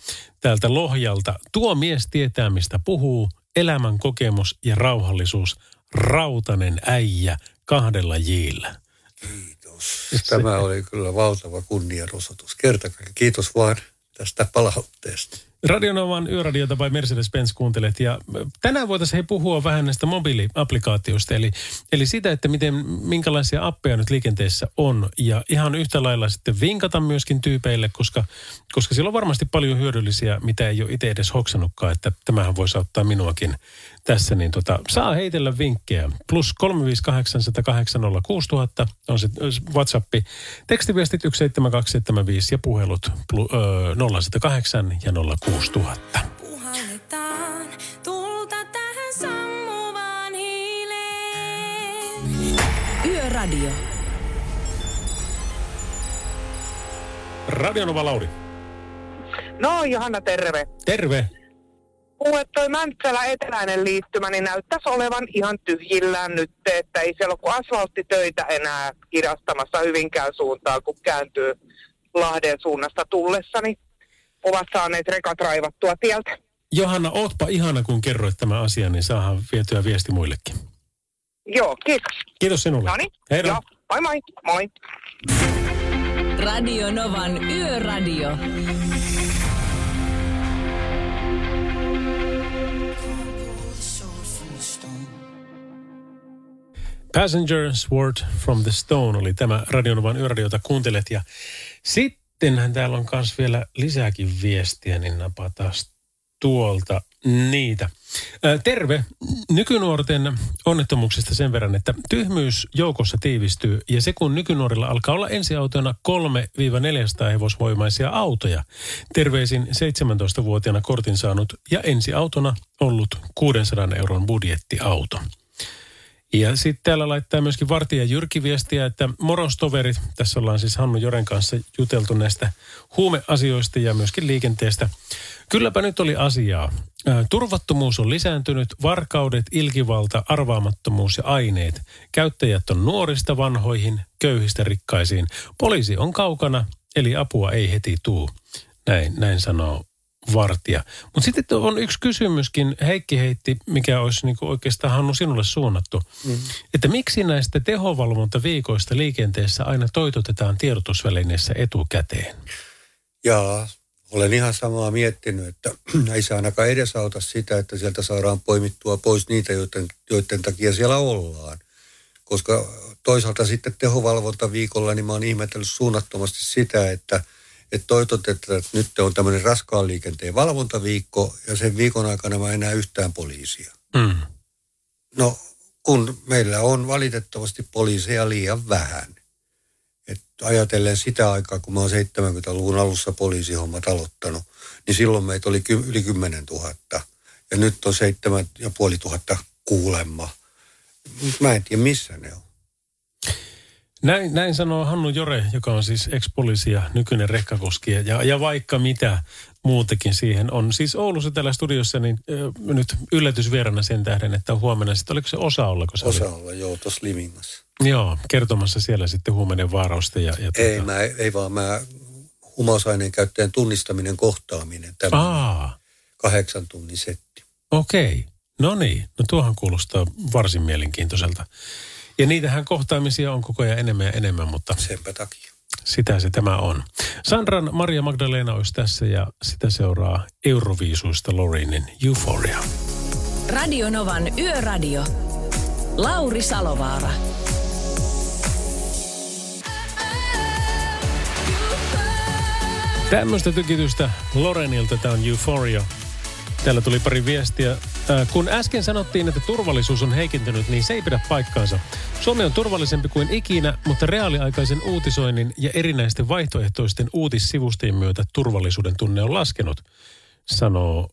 täältä Lohjalta. Tuo mies tietää, mistä puhuu. Elämän kokemus ja rauhallisuus. Rautanen äijä kahdella jillä. Tämä oli kyllä valtava kunnianosoitus. Kerta kaikkiaan. Kiitos vaan tästä palautteesta. Radionovan yöradiota vai Mercedes-Benz kuuntelet. Ja tänään voitaisiin he puhua vähän näistä mobiiliaplikaatioista. Eli, eli sitä, että miten, minkälaisia appeja nyt liikenteessä on. Ja ihan yhtä lailla sitten vinkata myöskin tyypeille, koska, koska siellä on varmasti paljon hyödyllisiä, mitä ei ole itse edes hoksannutkaan. Että tämähän voisi auttaa minuakin tässä. Niin tota, saa heitellä vinkkejä. Plus 358 on se WhatsApp. Tekstiviestit 17275 ja puhelut plu, ö, 078 ja 06000. Puhalletaan tulta tähän sammuvaan hiileen. Yöradio. Radionova Lauri. No Johanna, terve. Terve. Mulle toi Mäntsälä eteläinen liittymä niin näyttäisi olevan ihan tyhjillään nyt, että ei siellä ole kuin asfalttitöitä enää kirastamassa Hyvinkään suuntaan, kun kääntyy Lahden suunnasta tullessa, niin ovat saaneet rekat raivattua tieltä. Johanna, ootpa ihana, kun kerroit tämän asian, niin saadaan vietyä viesti muillekin. Joo, kiitos. Kiitos sinulle. No niin, Hei joo, moi moi, moi. Radio Novan Yöradio. Passenger Sword from the Stone oli tämä Radionovan yöradio, jota kuuntelet. Ja sittenhän täällä on myös vielä lisääkin viestiä, niin napataan tuolta niitä. Terve. Nykynuorten onnettomuuksista sen verran, että tyhmyys joukossa tiivistyy ja se kun nykynuorilla alkaa olla ensiautona 3-400 hevosvoimaisia autoja. Terveisin 17-vuotiaana kortin saanut ja ensiautona ollut 600 euron budjettiauto. Ja sitten täällä laittaa myöskin Vartija Jyrki viestiä, että morostoverit, tässä ollaan siis Hannu Joren kanssa juteltu näistä huumeasioista ja myöskin liikenteestä. Kylläpä nyt oli asiaa. Turvattomuus on lisääntynyt, varkaudet, ilkivalta, arvaamattomuus ja aineet. Käyttäjät on nuorista vanhoihin, köyhistä rikkaisiin. Poliisi on kaukana, eli apua ei heti tuu. Näin, näin sanoo vartija. Mutta sitten on yksi kysymyskin, Heikki heitti, mikä olisi niinku oikeastaan Hannu sinulle suunnattu. Mm. Että miksi näistä tehovalvontaviikoista liikenteessä aina toitotetaan tiedotusvälineissä etukäteen? Ja olen ihan samaa miettinyt, että ei se ainakaan edesauta sitä, että sieltä saadaan poimittua pois niitä, joiden, joiden takia siellä ollaan. Koska toisaalta sitten tehovalvontaviikolla, niin mä oon ihmetellyt suunnattomasti sitä, että, että toitotetaan, että nyt on tämmöinen raskaan liikenteen valvontaviikko ja sen viikon aikana mä en enää yhtään poliisia. Mm. No, kun meillä on valitettavasti poliiseja liian vähän. Et ajatellen sitä aikaa, kun mä oon 70-luvun alussa poliisihommat aloittanut, niin silloin meitä oli ky- yli 10 000. Ja nyt on 7500 kuulemma. Mut Mä en tiedä, missä ne on. Näin, näin sanoo Hannu Jore, joka on siis ex-poliisi ja nykyinen rekkakoskija. Ja, ja vaikka mitä muutakin siihen on. Siis Oulussa täällä studiossa, niin äh, nyt yllätysvierana sen tähden, että huomenna sitten, oliko se osa olla, se Osa oli? olla, joo, tuossa Limingassa. Joo, kertomassa siellä sitten huumeiden vaarausta. Ja, ja Ei, mä, ei vaan mä humausaineen käyttäjän tunnistaminen, kohtaaminen, tämä Aa, kahdeksan tunnin setti. okei. No niin, no tuohan kuulostaa varsin mielenkiintoiselta. Ja niitähän kohtaamisia on koko ajan enemmän ja enemmän, mutta Senpä takia. sitä se tämä on. Sandran Maria Magdalena olisi tässä ja sitä seuraa Euroviisuista Lorinin Euphoria. Radio Novan Yöradio. Lauri Salovaara. Tämmöistä tykitystä Lorenilta, tämä on Euphoria. Täällä tuli pari viestiä. Äh, Kun äsken sanottiin, että turvallisuus on heikentynyt, niin se ei pidä paikkaansa. Suomi on turvallisempi kuin ikinä, mutta reaaliaikaisen uutisoinnin ja erinäisten vaihtoehtoisten uutissivustojen myötä turvallisuuden tunne on laskenut, sanoo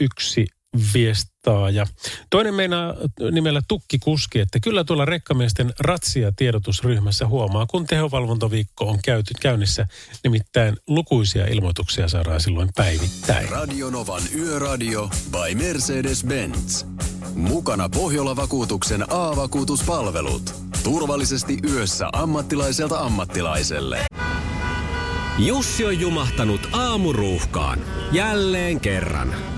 yksi viestaaja. Toinen meinaa nimellä Tukkikuski, että kyllä tuolla rekkamiesten ratsia tiedotusryhmässä huomaa, kun tehovalvontaviikko on käyty, käynnissä. Nimittäin lukuisia ilmoituksia saadaan silloin päivittäin. Radionovan Yöradio by Mercedes-Benz. Mukana Pohjola-vakuutuksen A-vakuutuspalvelut. Turvallisesti yössä ammattilaiselta ammattilaiselle. Jussi on jumahtanut aamuruuhkaan. Jälleen kerran.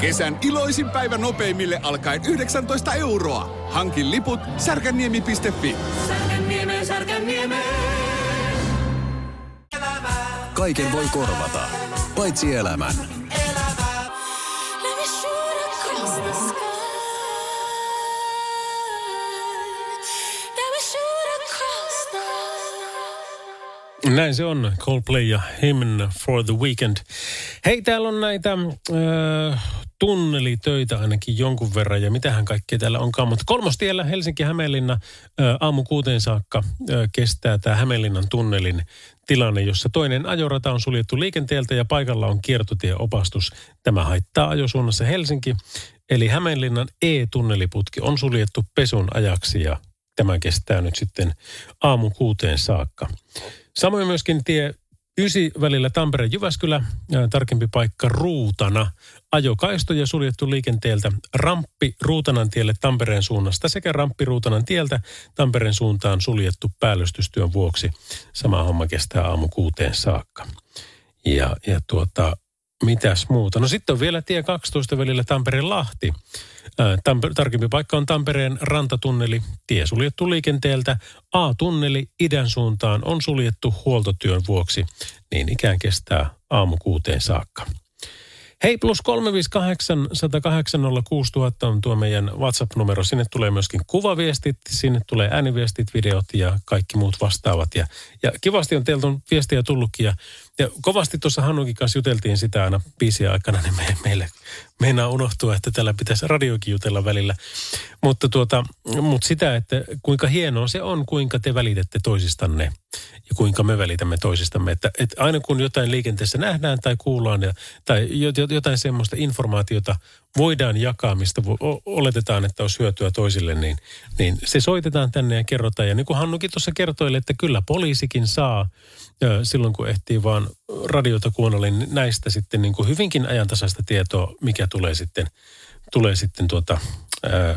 Kesän iloisin päivä nopeimille alkaen 19 euroa. Hankin liput särkänniemi.fi. Särkänniemeen, Särkänniemeen. Kaiken voi korvata, paitsi elämän. Näin se on, Coldplay ja Hymn for the Weekend. Hei, täällä on näitä äh, tunnelitöitä ainakin jonkun verran ja mitähän kaikkea täällä onkaan. Mutta kolmostiellä Helsinki-Hämeenlinna äh, aamu kuuteen saakka äh, kestää tämä Hämeenlinnan tunnelin tilanne, jossa toinen ajorata on suljettu liikenteeltä ja paikalla on kiertotieopastus. Tämä haittaa ajosuunnassa Helsinki, eli Hämeenlinnan E-tunneliputki on suljettu pesun ajaksi ja tämä kestää nyt sitten aamu kuuteen saakka. Samoin myöskin tie Ysi välillä Tampere-Jyväskylä, ää, tarkempi paikka Ruutana. Ajokaistoja suljettu liikenteeltä ramppi Ruutanan tielle Tampereen suunnasta sekä ramppi Ruutanan tieltä Tampereen suuntaan suljettu päällystystyön vuoksi. Sama homma kestää aamu kuuteen saakka. Ja, ja tuota, mitäs muuta? No sitten on vielä tie 12 välillä Tampere-Lahti. Ää, Tamper, tarkempi paikka on Tampereen rantatunneli. Tie suljettu liikenteeltä. A-tunneli idän suuntaan on suljettu huoltotyön vuoksi. Niin ikään kestää aamu kuuteen saakka. Hei, plus 358 108 6000 on tuo meidän WhatsApp-numero. Sinne tulee myöskin kuvaviestit, sinne tulee ääniviestit, videot ja kaikki muut vastaavat. Ja, ja kivasti on teiltä on viestiä tullutkin ja, ja kovasti tuossa Hannukin kanssa juteltiin sitä aina biisiä aikana, niin me, meille meinaa unohtua, että täällä pitäisi radiokin jutella välillä. Mutta, tuota, mutta sitä, että kuinka hienoa se on, kuinka te välitätte toisistanne ja kuinka me välitämme toisistamme. Että, että aina kun jotain liikenteessä nähdään tai kuullaan ja, tai jotain semmoista informaatiota voidaan jakaa, mistä oletetaan, että olisi hyötyä toisille, niin, niin se soitetaan tänne ja kerrotaan. Ja niin kuin Hannukin tuossa kertoi, että kyllä poliisikin saa silloin, kun ehtii vaan radiota kuunnella, niin näistä sitten niin kuin hyvinkin ajantasaista tietoa, mikä tulee sitten, tulee sitten tuota,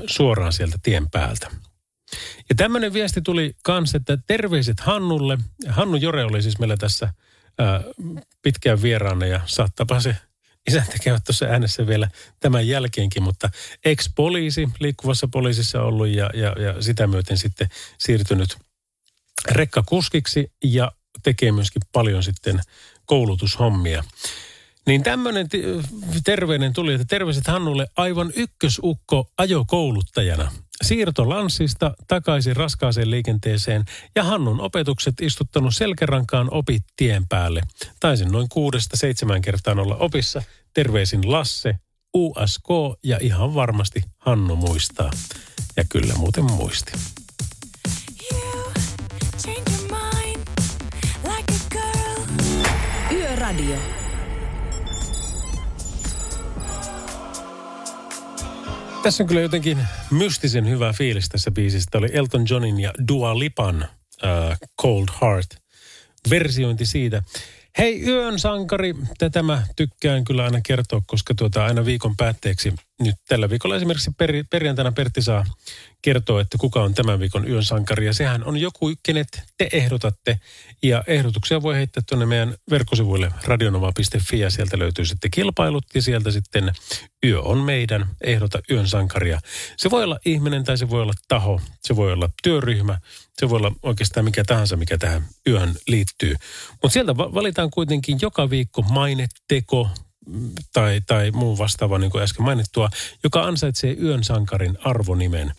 suoraan sieltä tien päältä. Ja tämmöinen viesti tuli kanssa, että terveiset Hannulle. Hannu Jore oli siis meillä tässä ää, pitkään vieraana ja saattaapa se isäntä käydä tuossa äänessä vielä tämän jälkeenkin, mutta ex-poliisi, liikkuvassa poliisissa ollut ja, ja, ja sitä myöten sitten siirtynyt rekkakuskiksi ja tekee myöskin paljon sitten koulutushommia. Niin tämmöinen terveinen tuli, että terveiset Hannulle aivan ykkösukko ajokouluttajana. Siirto Lanssista takaisin raskaaseen liikenteeseen ja Hannun opetukset istuttanut selkärankaan opit tien päälle. Taisin noin kuudesta seitsemän kertaan olla opissa. Terveisin Lasse, USK ja ihan varmasti Hannu muistaa. Ja kyllä muuten muisti. Yöradio. Tässä on kyllä jotenkin mystisen hyvä fiilis tässä biisissä. Tämä oli Elton Johnin ja Dua Lipan uh, Cold Heart versiointi siitä. Hei, yön sankari, tätä mä tykkään kyllä aina kertoa, koska tuota aina viikon päätteeksi, nyt tällä viikolla esimerkiksi per, perjantaina Pertti saa kertoa, että kuka on tämän viikon yön sankari. Ja sehän on joku, kenet te ehdotatte. Ja ehdotuksia voi heittää tuonne meidän verkkosivuille radionova.fi ja sieltä löytyy sitten kilpailut ja sieltä sitten yö on meidän, ehdota yön sankaria. Se voi olla ihminen tai se voi olla taho, se voi olla työryhmä, se voi olla oikeastaan mikä tahansa, mikä tähän yöhön liittyy. Mutta sieltä valitaan kuitenkin joka viikko maineteko tai, tai muu vastaava, niin kuin äsken mainittua, joka ansaitsee yön sankarin arvonimen.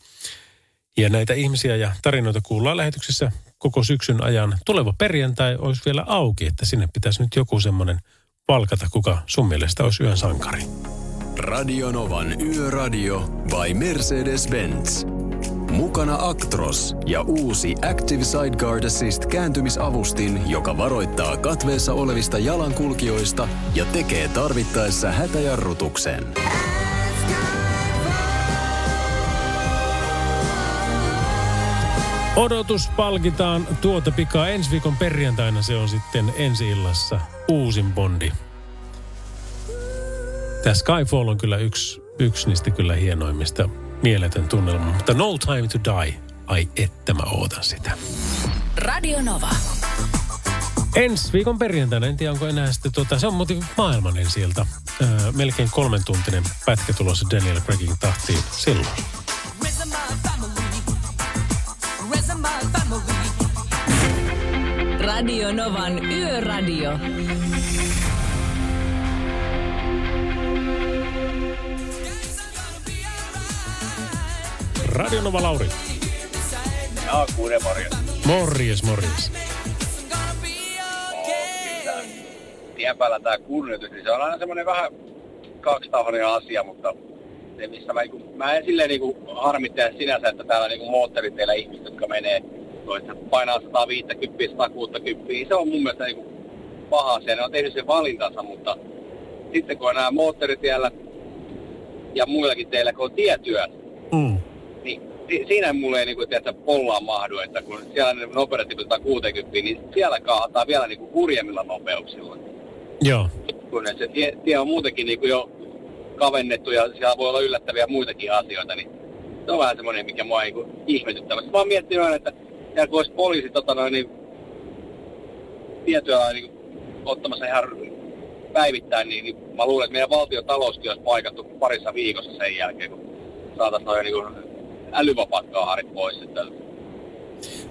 Ja näitä ihmisiä ja tarinoita kuullaan lähetyksessä koko syksyn ajan. Tuleva perjantai olisi vielä auki, että sinne pitäisi nyt joku semmoinen palkata, kuka sun mielestä olisi yön sankari. Radionovan Yöradio by Mercedes-Benz. Mukana Actros ja uusi Active Sideguard Assist kääntymisavustin, joka varoittaa katveessa olevista jalankulkijoista ja tekee tarvittaessa hätäjarrutuksen. Odotus palkitaan tuota pikaa ensi viikon perjantaina. Se on sitten ensi illassa uusin Bondi. Tämä Skyfall on kyllä yksi, yksi niistä kyllä hienoimmista mieletön tunnelma. Mutta No Time to Die, ai että mä ootan sitä. Radio Nova. Ensi viikon perjantaina, en tiedä onko enää sitten tuota, se on muuten maailman ensiltä. Öö, melkein kolmen tuntinen pätkä tulossa Daniel Craigin tahtiin silloin. Radio Novan Yöradio. Radionova Lauri. Joo, kuule morjes. Morjes, morjes. Tien päällä tää kunnioitus, niin se on aina semmoinen vähän kaksitahoinen asia, mutta se missä mä, niin mä en silleen niin harmittele sinänsä, että täällä niin moottoriteillä ihmiset, jotka menee toista painaa 150, 160, se on mun mielestä niin paha asia. Ne on tehnyt sen valintansa, mutta sitten kun on nämä moottoritiellä ja muillakin teillä, kun on tietyöt, mm si- siinä mulle ei niinku, tiedätkö, pollaan mahdu, että kun siellä ne nopeudet tiputetaan 60, niin siellä kaahataan vielä niinku hurjemmilla nopeuksilla. Joo. Kun se tie, tie on muutenkin niinku jo kavennettu ja siellä voi olla yllättäviä muitakin asioita, niin se on vähän semmoinen, mikä mua niinku ihmetyttävä. Mä oon miettinyt aina, että siellä kun olisi poliisi tota noin, niin tietoja niin ottamassa ihan päivittäin, niin, niin mä luulen, että meidän valtion talouskin olisi paikattu parissa viikossa sen jälkeen, kun saataisiin noin niin älyvapaat kaaharit pois. Että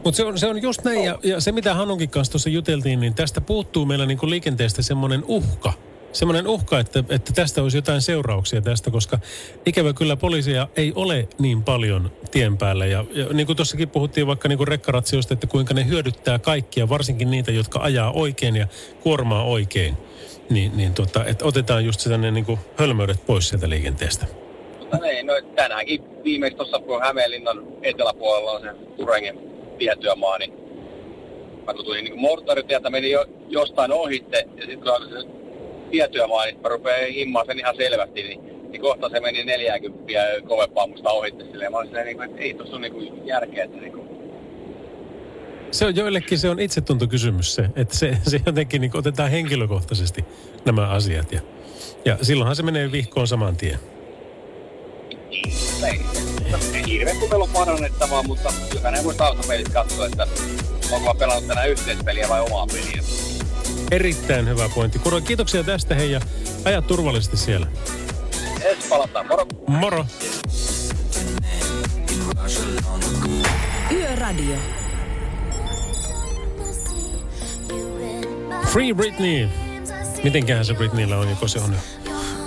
Mutta se on, se on just näin, ja, ja se mitä Hanunkin kanssa tuossa juteltiin, niin tästä puuttuu meillä niin kuin liikenteestä semmoinen uhka. Semmoinen uhka, että, että tästä olisi jotain seurauksia tästä, koska ikävä kyllä poliisia ei ole niin paljon tien päällä. Ja, ja niin kuin tuossakin puhuttiin vaikka niin kuin rekkaratsioista, että kuinka ne hyödyttää kaikkia, varsinkin niitä, jotka ajaa oikein ja kuormaa oikein. Niin, niin tota, että otetaan just sitä ne niin kuin hölmöydet pois sieltä liikenteestä. Mutta ei, no tänäänkin viimeksi tuossa kun Hämeenlinnan eteläpuolella on se Turengen tietyömaa, niin mä kun tulin niin moottoritietä, meni jo jostain ohitte, ja sitten kun se tietyömaa, niin mä rupean himmaan sen ihan selvästi, niin, niin kohta se meni 40 kovempaa musta ohitte silleen. Mä olin silleen, niin kuin, että ei tuossa ole niin järkeä, että niin kuin, Se on joillekin se on itsetuntokysymys se, että se, se jotenkin niin otetaan henkilökohtaisesti nämä asiat. Ja, ja silloinhan se menee vihkoon saman tien. Ei, ei hirveän kun meillä on parannettavaa, mutta jokainen voi taustapelit katsoa, että onko mä pelannut tänään yhteispeliä vai omaa peliä. Erittäin hyvä pointti. Kuro, kiitoksia tästä hei ja ajat turvallisesti siellä. Ensi palataan, moro! Moro! Yöradio. Free Britney. Mitenköhän se Britneyllä on, joko se on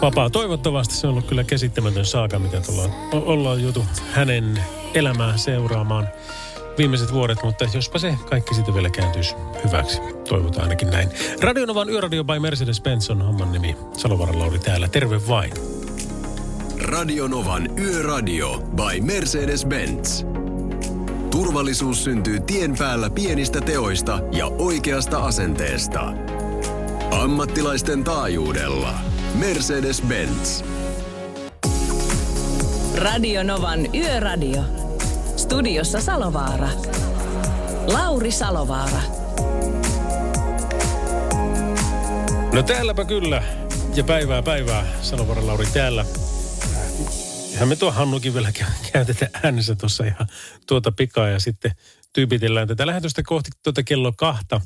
vapaa. Toivottavasti se on ollut kyllä käsittämätön saaka, mitä tullaan, o- ollaan jutu hänen elämää seuraamaan viimeiset vuodet, mutta jospa se kaikki sitten vielä kääntyisi hyväksi. Toivotaan ainakin näin. Radionovan Yöradio by Mercedes-Benz on homman nimi. Salovaran Lauri täällä. Terve vain. Radionovan Yöradio by Mercedes-Benz. Turvallisuus syntyy tien päällä pienistä teoista ja oikeasta asenteesta. Ammattilaisten taajuudella. Mercedes-Benz. Radio Novan Yöradio. Studiossa Salovaara. Lauri Salovaara. No täälläpä kyllä. Ja päivää päivää, Salovaran Lauri täällä. Ihan me tuo Hannukin vielä kä- käytetään äänessä tuossa ihan tuota pikaa ja sitten tyypitellään tätä lähetystä kohti tuota kello kahta.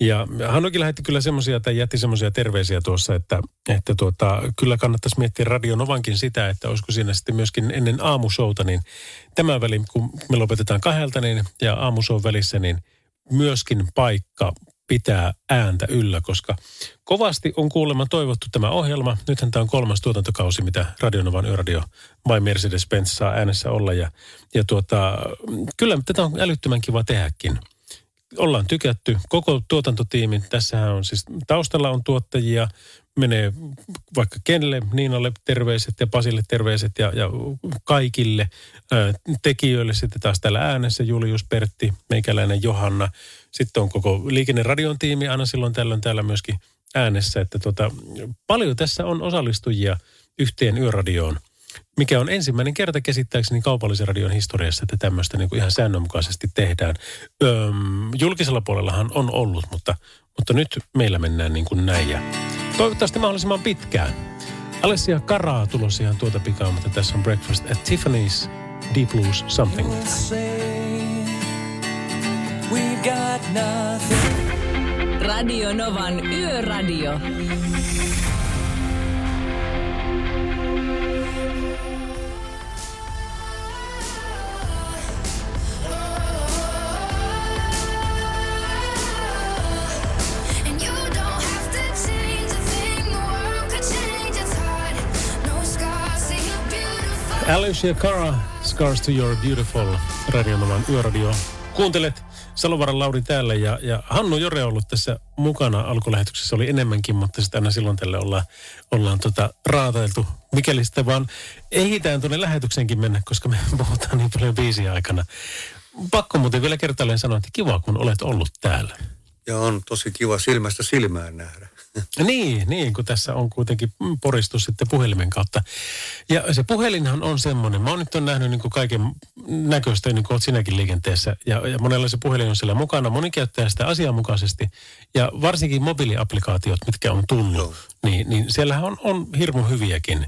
Ja Hannukin lähetti kyllä semmoisia, tai jätti semmoisia terveisiä tuossa, että, että tuota, kyllä kannattaisi miettiä Radio Novankin sitä, että olisiko siinä sitten myöskin ennen aamushouta, niin tämä väli, kun me lopetetaan kahdelta niin, ja aamushow välissä, niin myöskin paikka pitää ääntä yllä, koska kovasti on kuulemma toivottu tämä ohjelma. Nythän tämä on kolmas tuotantokausi, mitä Radionovan Yöradio vai Mercedes-Benz saa äänessä olla. Ja, ja tuota, kyllä tätä on älyttömän kiva tehdäkin. Ollaan tykätty. Koko tuotantotiimi, tässähän on siis taustalla on tuottajia, menee vaikka Kenelle, Niinalle terveiset ja Pasille terveiset ja, ja kaikille ää, tekijöille sitten taas täällä äänessä Julius, Pertti, meikäläinen Johanna. Sitten on koko liikenneradion tiimi aina silloin tällöin täällä myöskin äänessä. Että tota, paljon tässä on osallistujia yhteen yöradioon, mikä on ensimmäinen kerta käsittääkseni kaupallisen radion historiassa, että tämmöistä niin kuin ihan säännönmukaisesti tehdään. Öm, julkisella puolellahan on ollut, mutta, mutta nyt meillä mennään niin kuin näin. Ja toivottavasti mahdollisimman pitkään. Alessia Karaa tulossa ihan tuota pikaa, mutta tässä on Breakfast at Tiffany's Deep Blues Something. We've got nothing. Radio Novan Yöradio. Alicia Cara, Scars to Your Beautiful, Radionovan yöradio. Kuuntelet Salovaran Lauri täällä ja, ja Hannu Jore on ollut tässä mukana alkulähetyksessä, oli enemmänkin, mutta sitten aina silloin tälle ollaan, ollaan tota raatailtu. Mikäli sitten vaan ehditään tuonne lähetyksenkin mennä, koska me puhutaan niin paljon biisiä aikana. Pakko muuten vielä kertaalleen sanoa, että kiva kun olet ollut täällä. Ja on tosi kiva silmästä silmään nähdä. Niin, niin, kun tässä on kuitenkin poristus sitten puhelimen kautta. Ja se puhelinhan on semmoinen, mä oon nyt on nähnyt niin kaiken näköistä, niin kuin oot sinäkin liikenteessä. Ja, ja monella se puhelin on siellä mukana, moni käyttää sitä asianmukaisesti. Ja varsinkin mobiiliaplikaatiot, mitkä on tullut, niin, niin siellähän on, on hirmu hyviäkin,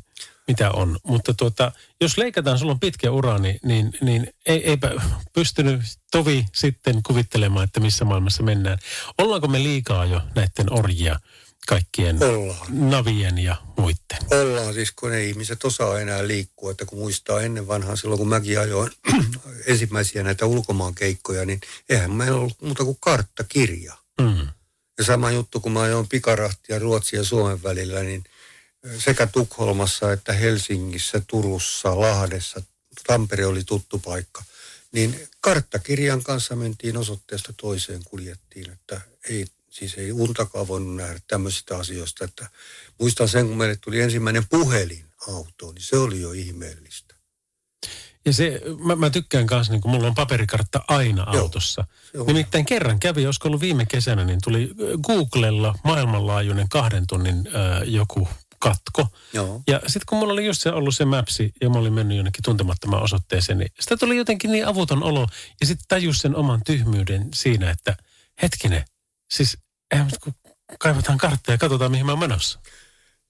mitä on. Mutta tuota, jos leikataan, sulla on pitkä ura, niin, niin, niin ei, eipä pystynyt tovi sitten kuvittelemaan, että missä maailmassa mennään. Ollaanko me liikaa jo näiden orjia? Kaikkien Ollaan. navien ja muiden. Ollaan siis, kun ei ihmiset osaa enää liikkua. Että kun muistaa ennen vanhaa silloin, kun mäkin ajoin ensimmäisiä näitä ulkomaan keikkoja, niin eihän meillä ollut muuta kuin karttakirja. Mm. Ja sama juttu, kun mä ajoin pikarahtia Ruotsin ja Suomen välillä, niin sekä Tukholmassa että Helsingissä, Turussa, Lahdessa, Tampere oli tuttu paikka, niin karttakirjan kanssa mentiin osoitteesta toiseen kuljettiin, että ei, siis ei untakaan voinut nähdä tämmöisistä asioista. Että muistan sen, kun meille tuli ensimmäinen puhelin autoon, niin se oli jo ihmeellistä. Ja se, mä, mä tykkään kanssa, niin kun mulla on paperikartta aina autossa. se on. Nimittäin kerran kävi, olisiko ollut viime kesänä, niin tuli Googlella maailmanlaajuinen kahden tunnin ö, joku katko. Joo. Ja sitten kun mulla oli just se ollut se mapsi ja mä olin mennyt jonnekin tuntemattomaan osoitteeseen, niin sitä tuli jotenkin niin avuton olo. Ja sitten tajus sen oman tyhmyyden siinä, että hetkinen, siis eihän nyt kun kaivataan karttaa ja katsotaan mihin mä oon menossa.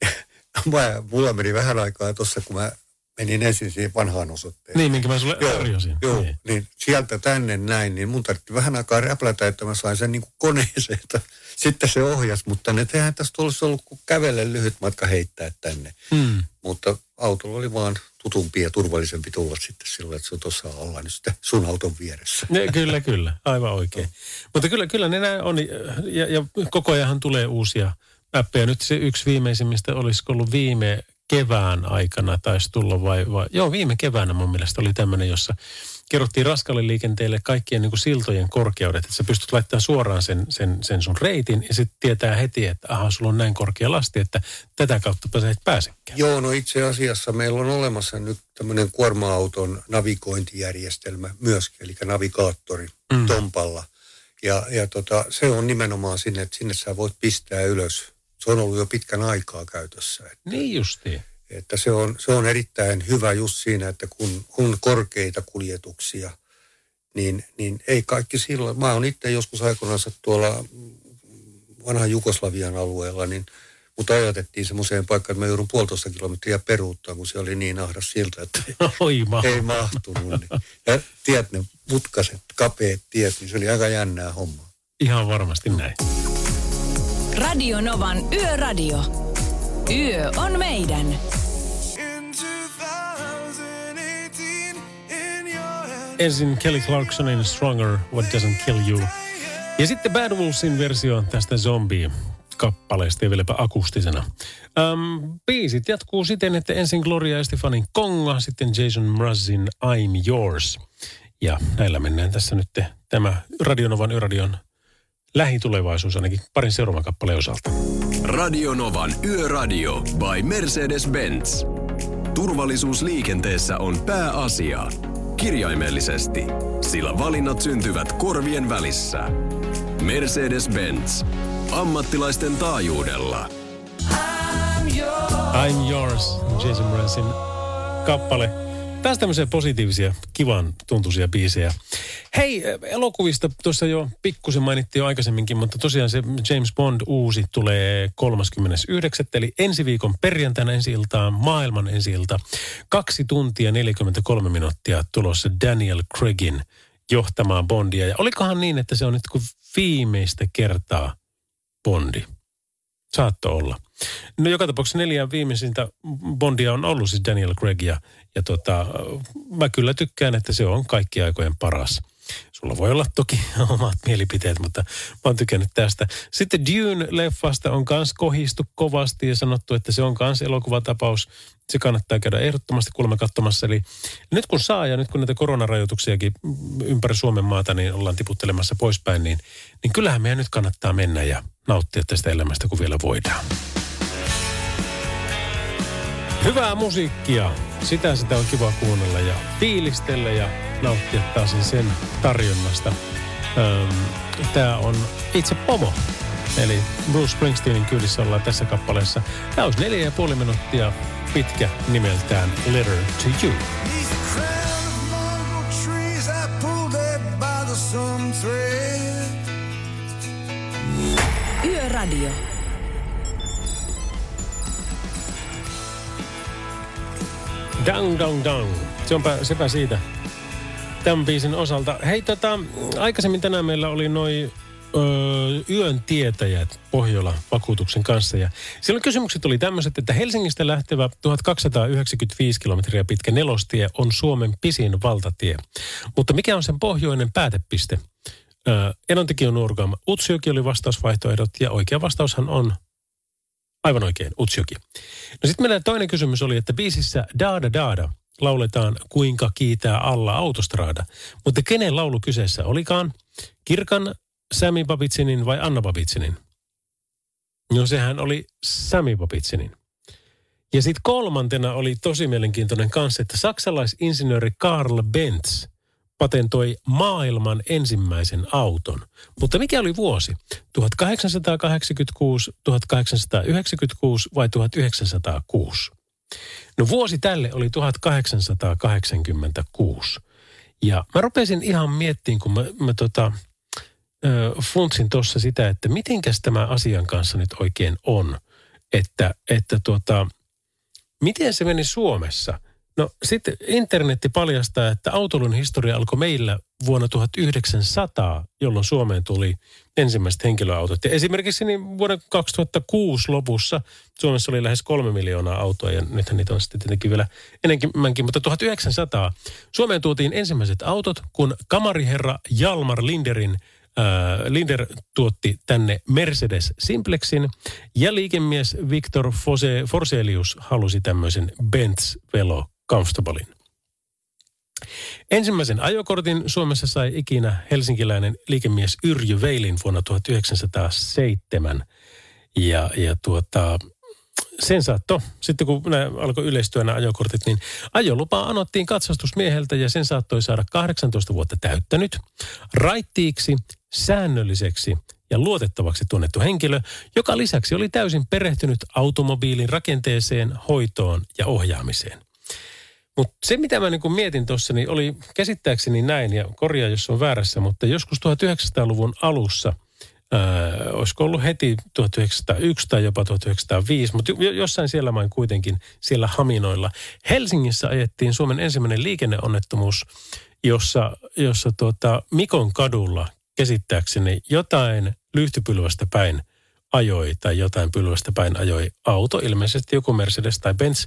Mä, mulla meni vähän aikaa tuossa, kun mä menin ensin siihen vanhaan osoitteeseen. Niin, minkä mä sulle Joo, tarjosin. Joo, Niin. niin. sieltä tänne näin, niin mun tarvitsi vähän aikaa räplätä, että mä sain sen niin kuin koneeseen, että sitten se ohjas, mutta ne eihän tästä olisi ollut kuin kävelle lyhyt matka heittää tänne. Hmm. Mutta autolla oli vaan tutumpi ja turvallisempi tulla sitten sillä, että se on tuossa alla nyt sitten sun auton vieressä. Ne, kyllä, kyllä. Aivan oikein. Mutta kyllä, kyllä ne näin on. Ja, ja koko ajan tulee uusia appeja. Nyt se yksi viimeisimmistä olisiko ollut viime kevään aikana taisi tulla vai, vai joo viime keväänä mun mielestä oli tämmöinen, jossa kerrottiin raskalle liikenteelle kaikkien niin kuin siltojen korkeudet, että sä pystyt laittamaan suoraan sen, sen, sen sun reitin ja sitten tietää heti, että aha, sulla on näin korkea lasti, että tätä kautta sä et pääse. Joo, no itse asiassa meillä on olemassa nyt tämmöinen kuorma-auton navigointijärjestelmä myöskin, eli navigaattori mm. Tompalla. Ja, ja tota, se on nimenomaan sinne, että sinne sä voit pistää ylös. Se on ollut jo pitkän aikaa käytössä. Että, Niin justiin. Että se, on, se on erittäin hyvä just siinä, että kun on korkeita kuljetuksia, niin, niin ei kaikki silloin. Mä oon itse joskus aikoinaan tuolla vanhan Jugoslavian alueella, niin mutta ajatettiin semmoiseen paikkaan, että mä joudun puolitoista kilometriä peruuttaa, kun se oli niin ahdas siltä, että Oi ma. ei mahtunut. Niin. Ja tiet, ne mutkaset, kapeat tiet, niin se oli aika jännää hommaa. Ihan varmasti näin. Radio Novan Yöradio. Yö on meidän. Ensin Kelly Clarksonin Stronger, What Doesn't Kill You. Ja sitten Bad Wolvesin versio tästä Zombie-kappaleesta ja vieläpä akustisena. Um, biisit jatkuu siten, että ensin Gloria Estefanin Konga, sitten Jason Mrazin I'm Yours. Ja näillä mennään tässä nyt tämä Radionovan Yradion lähitulevaisuus ainakin parin seuraavan kappaleen osalta. Radionovan Yöradio by Mercedes-Benz. Turvallisuus liikenteessä on pääasia. Kirjaimellisesti, sillä valinnat syntyvät korvien välissä. Mercedes-Benz. Ammattilaisten taajuudella. I'm Yours, Jason Mrazin kappale. Taas tämmöisiä positiivisia, kivan tuntuisia biisejä. Hei, elokuvista tuossa jo pikkusen mainittiin jo aikaisemminkin, mutta tosiaan se James Bond uusi tulee 39. Eli ensi viikon perjantaina ensi iltaan, maailman ensi ilta. Kaksi tuntia 43 minuuttia tulossa Daniel Craigin johtamaan Bondia. Ja olikohan niin, että se on nyt kuin viimeistä kertaa Bondi? Saatto olla. No joka tapauksessa neljä viimeisintä Bondia on ollut siis Daniel Craig ja, ja tota, mä kyllä tykkään, että se on kaikki aikojen paras. Sulla voi olla toki omat mielipiteet, mutta mä oon tykännyt tästä. Sitten Dune-leffasta on kans kohistu kovasti ja sanottu, että se on kans elokuvatapaus. Se kannattaa käydä ehdottomasti kuulemma katsomassa. Eli nyt kun saa ja nyt kun näitä koronarajoituksiakin ympäri Suomen maata niin ollaan tiputtelemassa poispäin, niin, niin kyllähän meidän nyt kannattaa mennä ja nauttia tästä elämästä, kun vielä voidaan. Hyvää musiikkia. Sitä sitä on kiva kuunnella ja fiilistellä ja nauttia taas sen tarjonnasta. Öm, Tää on itse Pomo Eli Bruce Springsteenin kyydissä ollaan tässä kappaleessa. Tämä olisi neljä ja puoli minuuttia pitkä nimeltään Letter to You. trees Dang, dang, dang. Se onpä, sepä siitä tämän biisin osalta. Hei, tota, aikaisemmin tänään meillä oli noin yön tietäjät Pohjola-vakuutuksen kanssa. Ja silloin kysymykset oli tämmöiset, että Helsingistä lähtevä 1295 kilometriä pitkä nelostie on Suomen pisin valtatie. Mutta mikä on sen pohjoinen päätepiste? Ö, Enontekin on Nurgam. Utsjoki oli vastausvaihtoehdot ja oikea vastaushan on aivan oikein, Utsjoki. No sitten meidän toinen kysymys oli, että biisissä Daada Daada lauletaan Kuinka kiitää alla autostraada. Mutta kenen laulu kyseessä olikaan? Kirkan, Sami Babitsinin vai Anna Babitsinin? No sehän oli Sami Babitsinin. Ja sitten kolmantena oli tosi mielenkiintoinen kanssa, että saksalaisinsinööri Karl Benz patentoi maailman ensimmäisen auton. Mutta mikä oli vuosi? 1886, 1896 vai 1906? No vuosi tälle oli 1886. Ja mä rupesin ihan miettimään, kun mä, mä tota, ö, funtsin tuossa sitä, että mitenkäs tämä asian kanssa nyt oikein on. Että, että tota, miten se meni Suomessa? No sitten internetti paljastaa, että autolun historia alkoi meillä vuonna 1900, jolloin Suomeen tuli ensimmäiset henkilöautot. Ja esimerkiksi niin vuoden 2006 lopussa Suomessa oli lähes kolme miljoonaa autoa ja nythän niitä on sitten tietenkin vielä enemmänkin, mutta 1900 Suomeen tuotiin ensimmäiset autot, kun kamariherra Jalmar Linderin äh, Linder tuotti tänne Mercedes Simplexin ja liikemies Victor Forselius halusi tämmöisen Benz Velo Comfortablein. Ensimmäisen ajokortin Suomessa sai ikinä helsinkiläinen liikemies Yrjö Veilin vuonna 1907. Ja, ja tuota, sen saatto, sitten kun nämä alkoi yleistyä nämä ajokortit, niin ajolupa anottiin katsastusmieheltä ja sen saattoi saada 18 vuotta täyttänyt, raittiiksi, säännölliseksi ja luotettavaksi tunnettu henkilö, joka lisäksi oli täysin perehtynyt automobiilin rakenteeseen, hoitoon ja ohjaamiseen. Mutta se, mitä mä niin mietin tuossa, niin oli käsittääkseni näin, ja korjaa, jos on väärässä, mutta joskus 1900-luvun alussa, ää, olisiko ollut heti 1901 tai jopa 1905, mutta jo- jossain siellä main kuitenkin, siellä Haminoilla. Helsingissä ajettiin Suomen ensimmäinen liikenneonnettomuus, jossa, jossa tuota, Mikon kadulla käsittääkseni jotain lyhtypylvästä päin ajoi tai jotain pylvästä päin ajoi auto, ilmeisesti joku Mercedes tai Benz.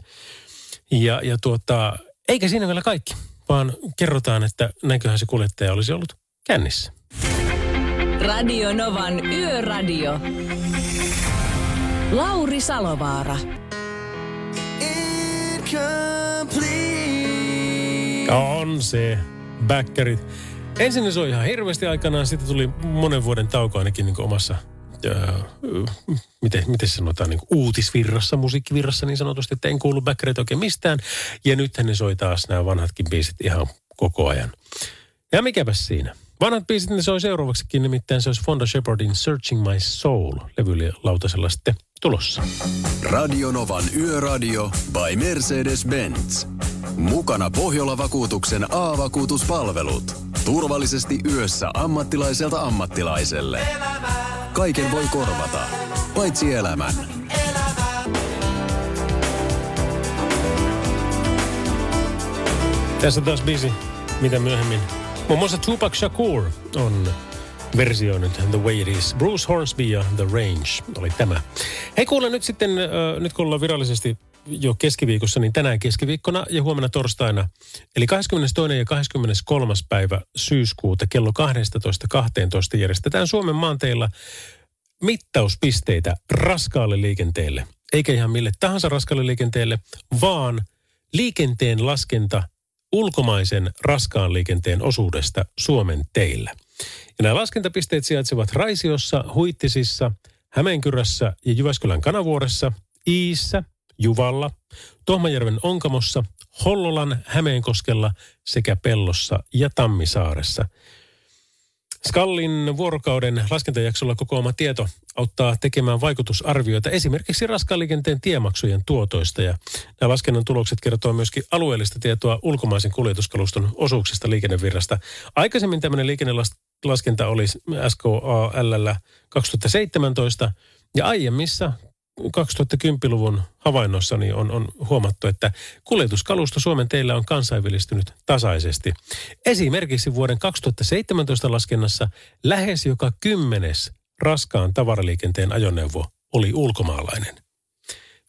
Ja, ja tuota, eikä siinä vielä kaikki, vaan kerrotaan, että näköhän se kuljettaja olisi ollut kännissä. Radio Novan Yöradio. Lauri Salovaara. On se. Backerit. Ensin ne soi ihan hirveästi aikanaan, sitten tuli monen vuoden tauko ainakin niin omassa, ää, miten, miten se sanotaan, niin uutisvirrassa, musiikkivirrassa niin sanotusti, että en kuulu backerit oikein mistään. Ja nythän ne soi taas nämä vanhatkin biisit ihan koko ajan. Ja mikäpäs siinä. Vanhat biisit ne soi seuraavaksikin, nimittäin se olisi Fonda Shepardin Searching My Soul levylautasella sitten tulossa. Radionovan Yöradio by Mercedes-Benz. Mukana Pohjola-vakuutuksen A-vakuutuspalvelut. Turvallisesti yössä ammattilaiselta ammattilaiselle. Kaiken voi korvata, paitsi elämän. Tässä taas biisi, mitä myöhemmin. Muun muassa Tupac Shakur on versioinut The Way It Is. Bruce Hornsby ja The Range oli tämä. Hei kuule nyt sitten, äh, nyt kun ollaan virallisesti jo keskiviikossa, niin tänään keskiviikkona ja huomenna torstaina. Eli 22. ja 23. päivä syyskuuta kello 12.12 järjestetään Suomen maanteilla mittauspisteitä raskaalle liikenteelle. Eikä ihan mille tahansa raskaalle liikenteelle, vaan liikenteen laskenta ulkomaisen raskaan liikenteen osuudesta Suomen teillä. Ja nämä laskentapisteet sijaitsevat Raisiossa, Huittisissa, Hämeenkyrässä ja Jyväskylän kanavuoressa, Iissä, Juvalla, Tohmajärven Onkamossa, Hollolan, Hämeenkoskella sekä Pellossa ja Tammisaaressa. Skallin vuorokauden laskentajaksolla kokoama tieto auttaa tekemään vaikutusarvioita esimerkiksi raskaan liikenteen tiemaksujen tuotoista. Ja nämä laskennan tulokset kertoo myöskin alueellista tietoa ulkomaisen kuljetuskaluston osuuksista liikennevirrasta. Aikaisemmin tämmöinen liikennelaskenta oli SKAL 2017 ja aiemmissa 2010-luvun havainnossa niin on, on huomattu, että kuljetuskalusto Suomen teillä on kansainvälistynyt tasaisesti. Esimerkiksi vuoden 2017 laskennassa lähes joka kymmenes raskaan tavaraliikenteen ajoneuvo oli ulkomaalainen.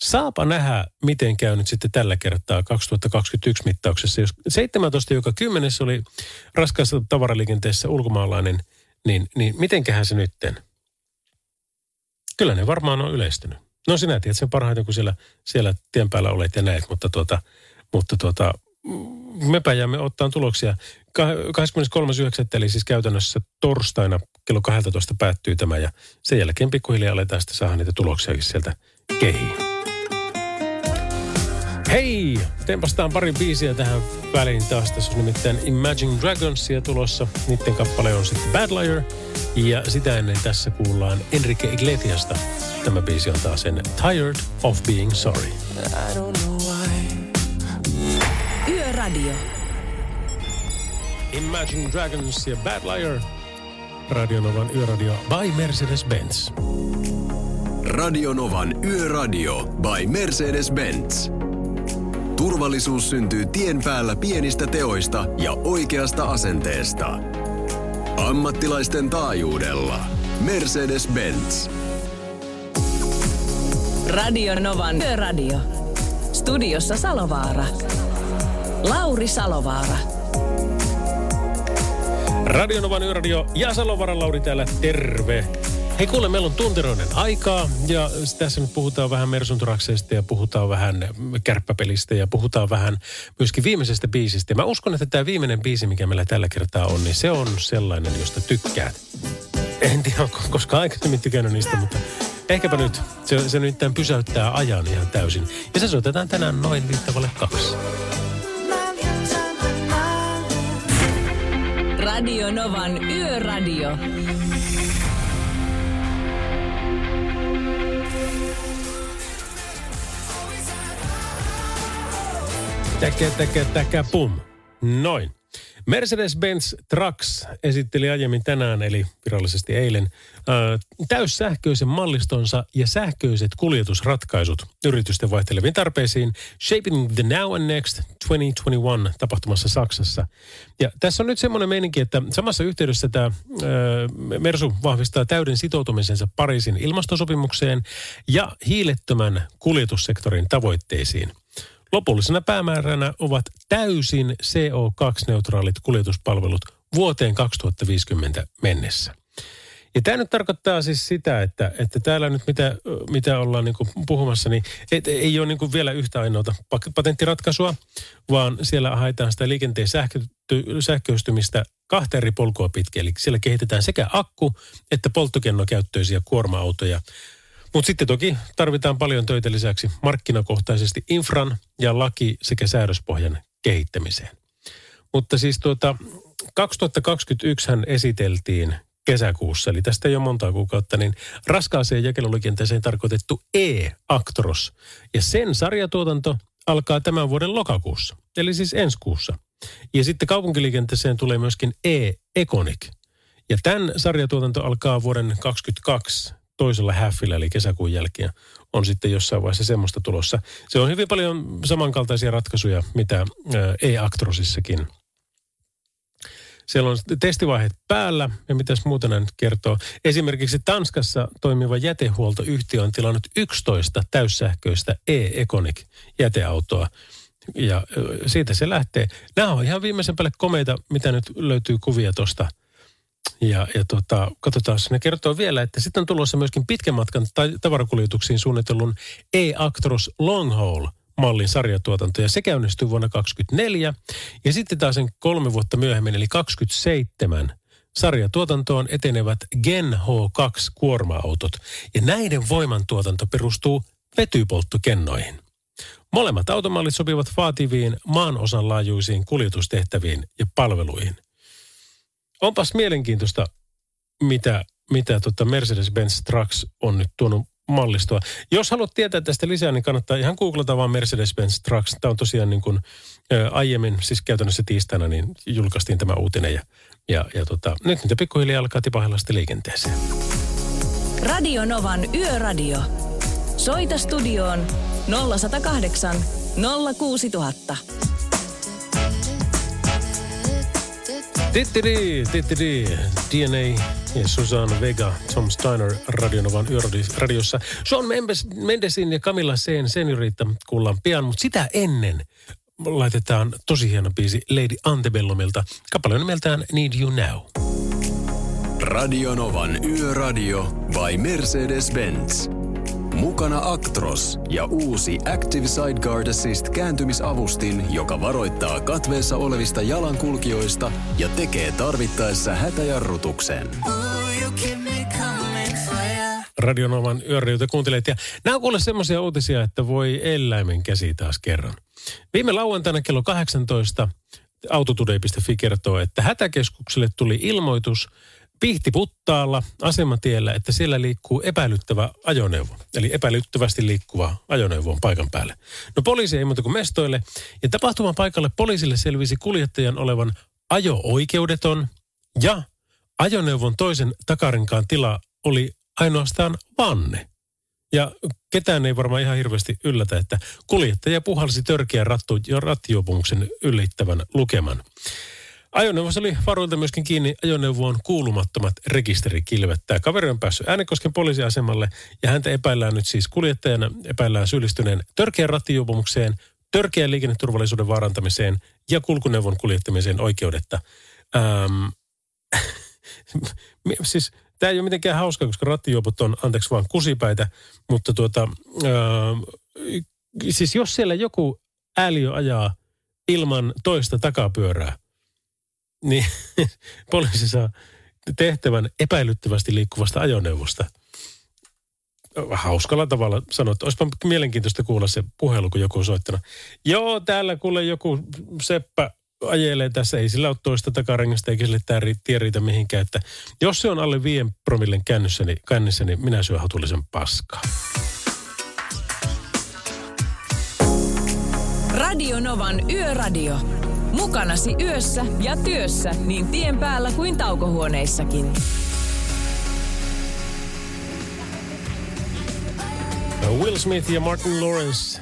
Saapa nähdä, miten käy nyt sitten tällä kertaa 2021 mittauksessa. Jos 17 joka kymmenes oli raskaassa tavaraliikenteessä ulkomaalainen, niin, niin mitenköhän se nytten? Kyllä ne varmaan on yleistynyt. No sinä tiedät sen parhaiten, kun siellä, siellä tien päällä olet ja näet, mutta tuota, mutta tuota, mepä jäämme ottaa tuloksia. Ka- 23.9. eli siis käytännössä torstaina kello 12 päättyy tämä ja sen jälkeen pikkuhiljaa aletaan sitten saada niitä tuloksiakin sieltä kehiin. Hei! Tempastaan pari biisiä tähän väliin taas. Tässä on nimittäin Imagine Dragonsia tulossa. Niiden kappale on sitten Bad Liar. Ja sitä ennen tässä kuullaan Enrique Iglesiasta. Tämä biisi on taas sen Tired of Being Sorry. I don't know why. Yöradio. Imagine Dragons ja Bad Liar. Radionovan yöradio by Mercedes-Benz. Radionovan Yöradio by Mercedes-Benz. Turvallisuus syntyy tien päällä pienistä teoista ja oikeasta asenteesta. Ammattilaisten taajuudella. Mercedes-Benz. Radio Novan Yöradio. Studiossa Salovaara. Lauri Salovaara. Radionovan yöradio ja Salovaran Lauri täällä, terve. Hei kuule, meillä on tunteroinen aikaa ja tässä nyt puhutaan vähän Mersunturaksesta ja puhutaan vähän kärppäpelistä ja puhutaan vähän myöskin viimeisestä biisistä. Mä uskon, että tämä viimeinen biisi, mikä meillä tällä kertaa on, niin se on sellainen, josta tykkäät. En tiedä, onko koskaan aikaisemmin tykännyt niistä, mutta ehkäpä nyt. Se, se nyt pysäyttää ajan ihan täysin. Ja se soitetaan tänään noin viittavalle kaksi. Radio Novan Yöradio. Täkä, täkä, täkä, pum. Noin. Mercedes-Benz Trucks esitteli aiemmin tänään, eli virallisesti eilen, täyssähköisen mallistonsa ja sähköiset kuljetusratkaisut yritysten vaihteleviin tarpeisiin Shaping the Now and Next 2021 tapahtumassa Saksassa. Ja tässä on nyt semmoinen meininki, että samassa yhteydessä tämä Mersu vahvistaa täyden sitoutumisensa Pariisin ilmastosopimukseen ja hiilettömän kuljetussektorin tavoitteisiin. Lopullisena päämääränä ovat täysin CO2-neutraalit kuljetuspalvelut vuoteen 2050 mennessä. Ja tämä nyt tarkoittaa siis sitä, että, että täällä nyt mitä, mitä ollaan niin puhumassa, niin et, ei ole niin vielä yhtä ainoata patenttiratkaisua, vaan siellä haetaan sitä liikenteen sähkö, sähköistymistä kahta eri polkua pitkin. Eli siellä kehitetään sekä akku- että polttokennokäyttöisiä kuorma-autoja. Mutta sitten toki tarvitaan paljon töitä lisäksi markkinakohtaisesti infran ja laki sekä säädöspohjan kehittämiseen. Mutta siis tuota, 2021 hän esiteltiin kesäkuussa, eli tästä ole monta kuukautta, niin raskaaseen jakeluliikenteeseen tarkoitettu E-Actros. Ja sen sarjatuotanto alkaa tämän vuoden lokakuussa, eli siis ensi kuussa. Ja sitten kaupunkiliikenteeseen tulee myöskin E-Econic. Ja tämän sarjatuotanto alkaa vuoden 2022 toisella häffillä, eli kesäkuun jälkeen, on sitten jossain vaiheessa semmoista tulossa. Se on hyvin paljon samankaltaisia ratkaisuja, mitä e-Actrosissakin. Siellä on testivaiheet päällä ja mitäs muuta näin kertoo. Esimerkiksi Tanskassa toimiva jätehuoltoyhtiö on tilannut 11 täyssähköistä e-Econic jäteautoa. Ja siitä se lähtee. Nämä on ihan viimeisen päälle komeita, mitä nyt löytyy kuvia tuosta – ja, ja tota, katsotaan, ne kertoo vielä, että sitten on tulossa myöskin pitkän matkan tavarakuljetuksiin suunnitellun E-Actros Long Haul mallin sarjatuotanto, ja se käynnistyy vuonna 2024. Ja sitten taas sen kolme vuotta myöhemmin, eli 27 sarjatuotantoon etenevät Gen H2 kuorma-autot. Ja näiden voimantuotanto perustuu vetypolttokennoihin. Molemmat automallit sopivat vaativiin maanosan laajuisiin kuljetustehtäviin ja palveluihin – Onpas mielenkiintoista mitä, mitä tota Mercedes-Benz Trucks on nyt tuonut mallistoa. Jos haluat tietää tästä lisää, niin kannattaa ihan googlata vaan Mercedes-Benz Trucks. Tämä on tosiaan niin kuin ä, aiemmin, siis käytännössä tiistaina, niin julkaistiin tämä uutinen. Ja, ja, ja tota, nyt niitä pikkuhiljaa alkaa tipahella sitten liikenteeseen. Radio Novan Yöradio. Soita studioon 0108 06000. Tittiri, tittiri, DNA ja Susanna Vega, Tom Steiner Radionovan yöradiossa. Sean Mendes, Mendesin ja Camilla Sen senioriitta kuullaan pian, mutta sitä ennen laitetaan tosi hieno biisi Lady Antebellumilta. Kappale nimeltään Need You Now. Radionovan Yöradio by Mercedes-Benz. Mukana Actros ja uusi Active Sideguard Assist kääntymisavustin, joka varoittaa katveessa olevista jalankulkijoista ja tekee tarvittaessa hätäjarrutuksen. Radionovan yöradioita kuuntelet. Ja nämä on kuule semmoisia uutisia, että voi eläimen käsi taas kerran. Viime lauantaina kello 18 autotoday.fi kertoo, että hätäkeskukselle tuli ilmoitus Pihtiputtaalla asematiellä, että siellä liikkuu epäilyttävä ajoneuvo. Eli epäilyttävästi liikkuva ajoneuvo on paikan päälle. No poliisi ei muuta kuin mestoille. Ja tapahtuman paikalle poliisille selvisi kuljettajan olevan ajo-oikeudeton ja ajoneuvon toisen takarenkaan tila oli ainoastaan vanne. Ja ketään ei varmaan ihan hirveästi yllätä, että kuljettaja puhalsi törkeän rattijuopumuksen yllittävän lukeman. Ajoneuvossa oli varuilta myöskin kiinni ajoneuvoon kuulumattomat rekisterikilvet. Tämä kaveri on päässyt Äänekosken poliisiasemalle ja häntä epäillään nyt siis kuljettajana, epäillään syyllistyneen törkeän rattijuopumukseen, törkeän liikenneturvallisuuden vaarantamiseen ja kulkuneuvon kuljettamiseen oikeudetta. Ähm, siis tämä ei ole mitenkään hauska, koska rattijuopot on, anteeksi vaan, kusipäitä, mutta tuota, ähm, siis jos siellä joku ääliö ajaa ilman toista takapyörää, niin poliisi saa tehtävän epäilyttävästi liikkuvasta ajoneuvosta. Hauskalla tavalla sanoa, että olisipa mielenkiintoista kuulla se puhelu, kun joku on soittanut. Joo, täällä kuule joku seppä ajelee tässä, ei sillä ole toista takarengasta eikä sille tämä tie riitä mihinkään. Että jos se on alle viien promillen kännyssä, niin, kännissä, niin minä syön hatullisen paskaa. Radio Novan Yöradio. Mukanasi yössä ja työssä niin tien päällä kuin taukohuoneissakin. Will Smith ja Martin Lawrence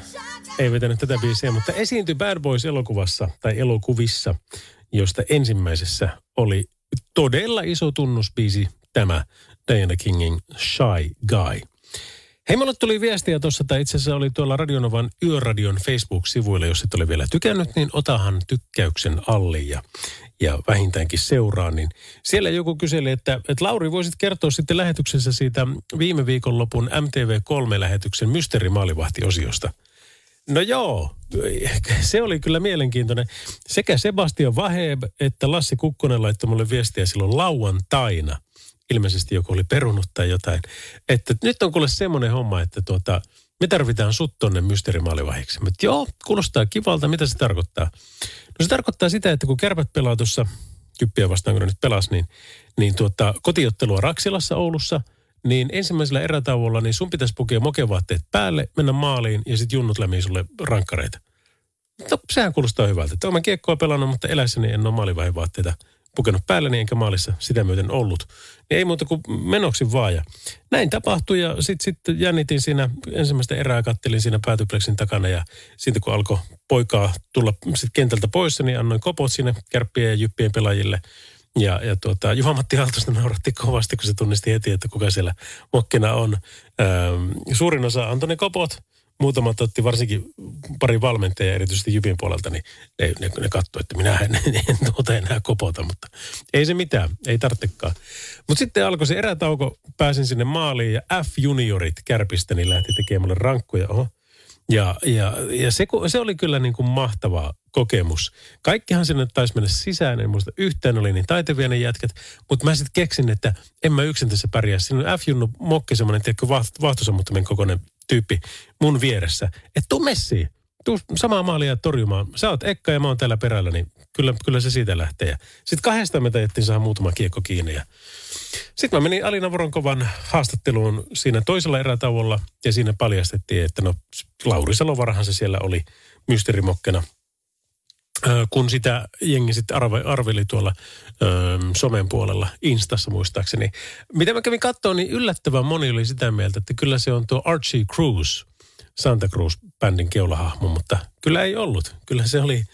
ei vetänyt tätä biisiä, mutta esiintyi Bad Boys-elokuvassa tai elokuvissa, josta ensimmäisessä oli todella iso tunnusbiisi tämä Diana Kingin Shy Guy. Hei, mulle tuli viestiä tuossa, tai itse asiassa oli tuolla Radionovan Yöradion Facebook-sivuilla, jos et ole vielä tykännyt, niin otahan tykkäyksen alle ja, ja vähintäänkin seuraa. Niin siellä joku kyseli, että, että Lauri, voisit kertoa sitten lähetyksessä siitä viime viikonlopun MTV3-lähetyksen mysteerimaalivahti-osiosta. No joo, se oli kyllä mielenkiintoinen. Sekä Sebastian Vaheb että Lassi Kukkonen laittoi mulle viestiä silloin lauantaina – ilmeisesti joku oli perunut tai jotain. Että nyt on kuule semmoinen homma, että tuota, me tarvitaan sut tonne mysteerimaalivahiksi. Mutta joo, kuulostaa kivalta. Mitä se tarkoittaa? No se tarkoittaa sitä, että kun kärpät pelaa tuossa, kyppiä vastaan kun ne nyt pelas, niin, niin tuota, kotiottelua Raksilassa Oulussa, niin ensimmäisellä erätauolla niin sun pitäisi pukea mokevaatteet päälle, mennä maaliin ja sitten junnut lämmin sulle rankkareita. No, sehän kuulostaa hyvältä. Olen kiekkoa pelannut, mutta elässäni en ole maalivahivaatteita pukenut päälleni enkä maalissa sitä myöten ollut. Niin ei muuta kuin menoksi vaan. Ja näin tapahtui ja sitten sit jännitin siinä, ensimmäistä erää kattelin siinä päätypleksin takana ja sitten kun alkoi poikaa tulla sit kentältä pois, niin annoin kopot sinne kärppien ja jyppien pelaajille. Ja, ja tuota, Juha-Matti Aaltosta nauratti kovasti, kun se tunnisti heti, että kuka siellä mokkina on. Ähm, suurin osa antoi ne kopot – muutamat otti varsinkin pari valmentajaa, erityisesti Jypin puolelta, niin ne, ne, ne katsoi, että minä en, en tuota enää kopota, mutta ei se mitään, ei tarvitsekaan. Mutta sitten alkoi se erätauko, pääsin sinne maaliin ja F-juniorit kärpistä, niin lähti tekemään rankkuja. Oho. Ja, ja, ja se, se oli kyllä niin kuin mahtava kokemus. Kaikkihan sinne taisi mennä sisään, en muista yhtään oli niin taitavia ne jätkät, mutta mä sitten keksin, että en mä yksin tässä pärjää. Siinä on F-junnu mokki semmoinen, tiedätkö, vahtosammuttamen kokoinen tyyppi mun vieressä. Että tuu messiin. Tuu samaa maalia torjumaan. Sä oot Ekka ja mä oon täällä perällä, niin kyllä, kyllä se siitä lähtee. Sitten kahdesta me tajettiin saada muutama kiekko kiinni. Ja sitten mä menin Alina Voronkovan haastatteluun siinä toisella erätauolla ja siinä paljastettiin, että no Lauri Salovarahan se siellä oli mysteerimokkena. Kun sitä jengi sitten arve, arveli tuolla ö, somen puolella, Instassa muistaakseni. Mitä mä kävin katsoa, niin yllättävän moni oli sitä mieltä, että kyllä se on tuo Archie Cruz, Santa Cruz-bändin keulahahmo, mutta kyllä ei ollut. Kyllä se oli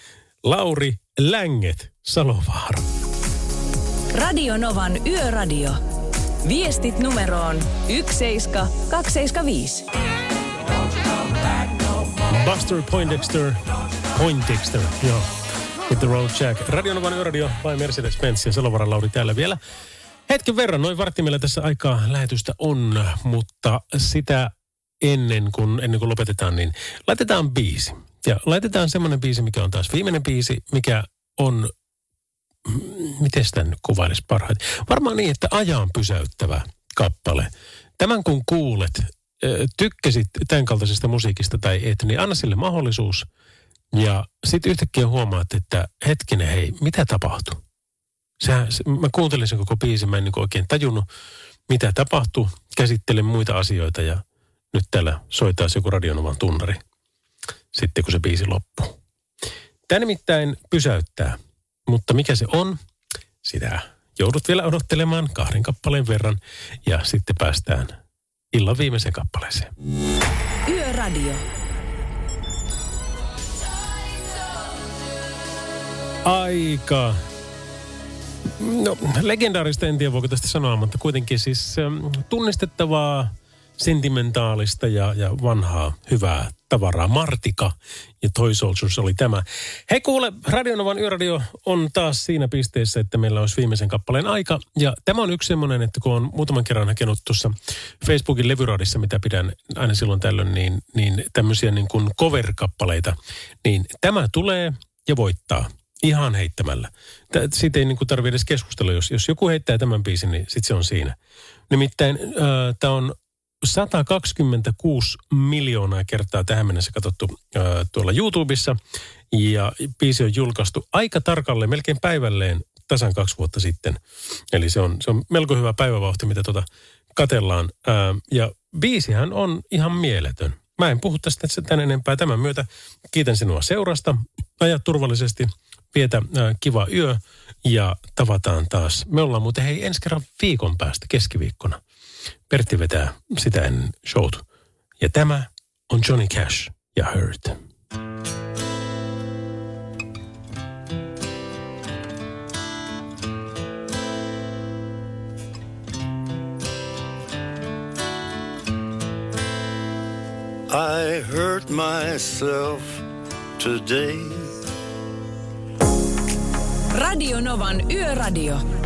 Lauri Länget Salovaara. Radio Novan Yöradio. Viestit numeroon 17275. Buster Poindexter, Poindexter, joo. Hit the road Jack. Radionovan yöradio vai Mercedes-Benz ja Salovaran Lauri täällä vielä. Hetken verran, noin vartti meillä tässä aikaa lähetystä on, mutta sitä ennen kuin, ennen kuin lopetetaan, niin laitetaan biisi. Ja laitetaan semmoinen biisi, mikä on taas viimeinen biisi, mikä on, miten sitä nyt kuvailisi parhaiten? Varmaan niin, että ajan pysäyttävä kappale. Tämän kun kuulet, tykkäsit tämän kaltaisesta musiikista tai et, niin anna sille mahdollisuus. Ja sitten yhtäkkiä huomaat, että hetkinen, hei, mitä tapahtui? Sehän, se, mä kuuntelin sen koko biisin, mä en niin oikein tajunnut, mitä tapahtui. Käsittelen muita asioita ja nyt täällä soitaisi joku radionovan tunnari sitten, kun se biisi loppuu. Tämä nimittäin pysäyttää, mutta mikä se on, sitä joudut vielä odottelemaan kahden kappaleen verran ja sitten päästään illan viimeiseen kappaleeseen. Yöradio. Aika. No, legendaarista en tiedä voiko tästä sanoa, mutta kuitenkin siis ähm, tunnistettavaa, sentimentaalista ja, ja vanhaa hyvää tavaraa. Martika ja Toy Soldiers oli tämä. Hei kuule, Radionovan yöradio on taas siinä pisteessä, että meillä olisi viimeisen kappaleen aika. Ja tämä on yksi semmoinen, että kun on muutaman kerran hakenut tuossa Facebookin levyradissa, mitä pidän aina silloin tällöin, niin, niin tämmöisiä niin kuin cover-kappaleita, niin tämä tulee ja voittaa. Ihan heittämällä. Tä- Siitä ei niin tarvitse edes keskustella. Jos, jos joku heittää tämän biisin, niin sitten se on siinä. Nimittäin äh, tämä on 126 miljoonaa kertaa tähän mennessä katsottu äh, tuolla YouTubessa. Ja biisi on julkaistu aika tarkalleen, melkein päivälleen tasan kaksi vuotta sitten. Eli se on, se on melko hyvä päivävauhti, mitä tuota katellaan. Äh, ja biisihän on ihan mieletön. Mä en puhu tästä tämän enempää. Tämän myötä kiitän sinua seurasta. Aja turvallisesti, vietä kiva yö ja tavataan taas. Me ollaan muuten hei ensi kerran viikon päästä keskiviikkona. Pertti vetää sitä ennen showt. Ja tämä on Johnny Cash ja Hurt. I hurt myself today. Radio Novan Yöradio.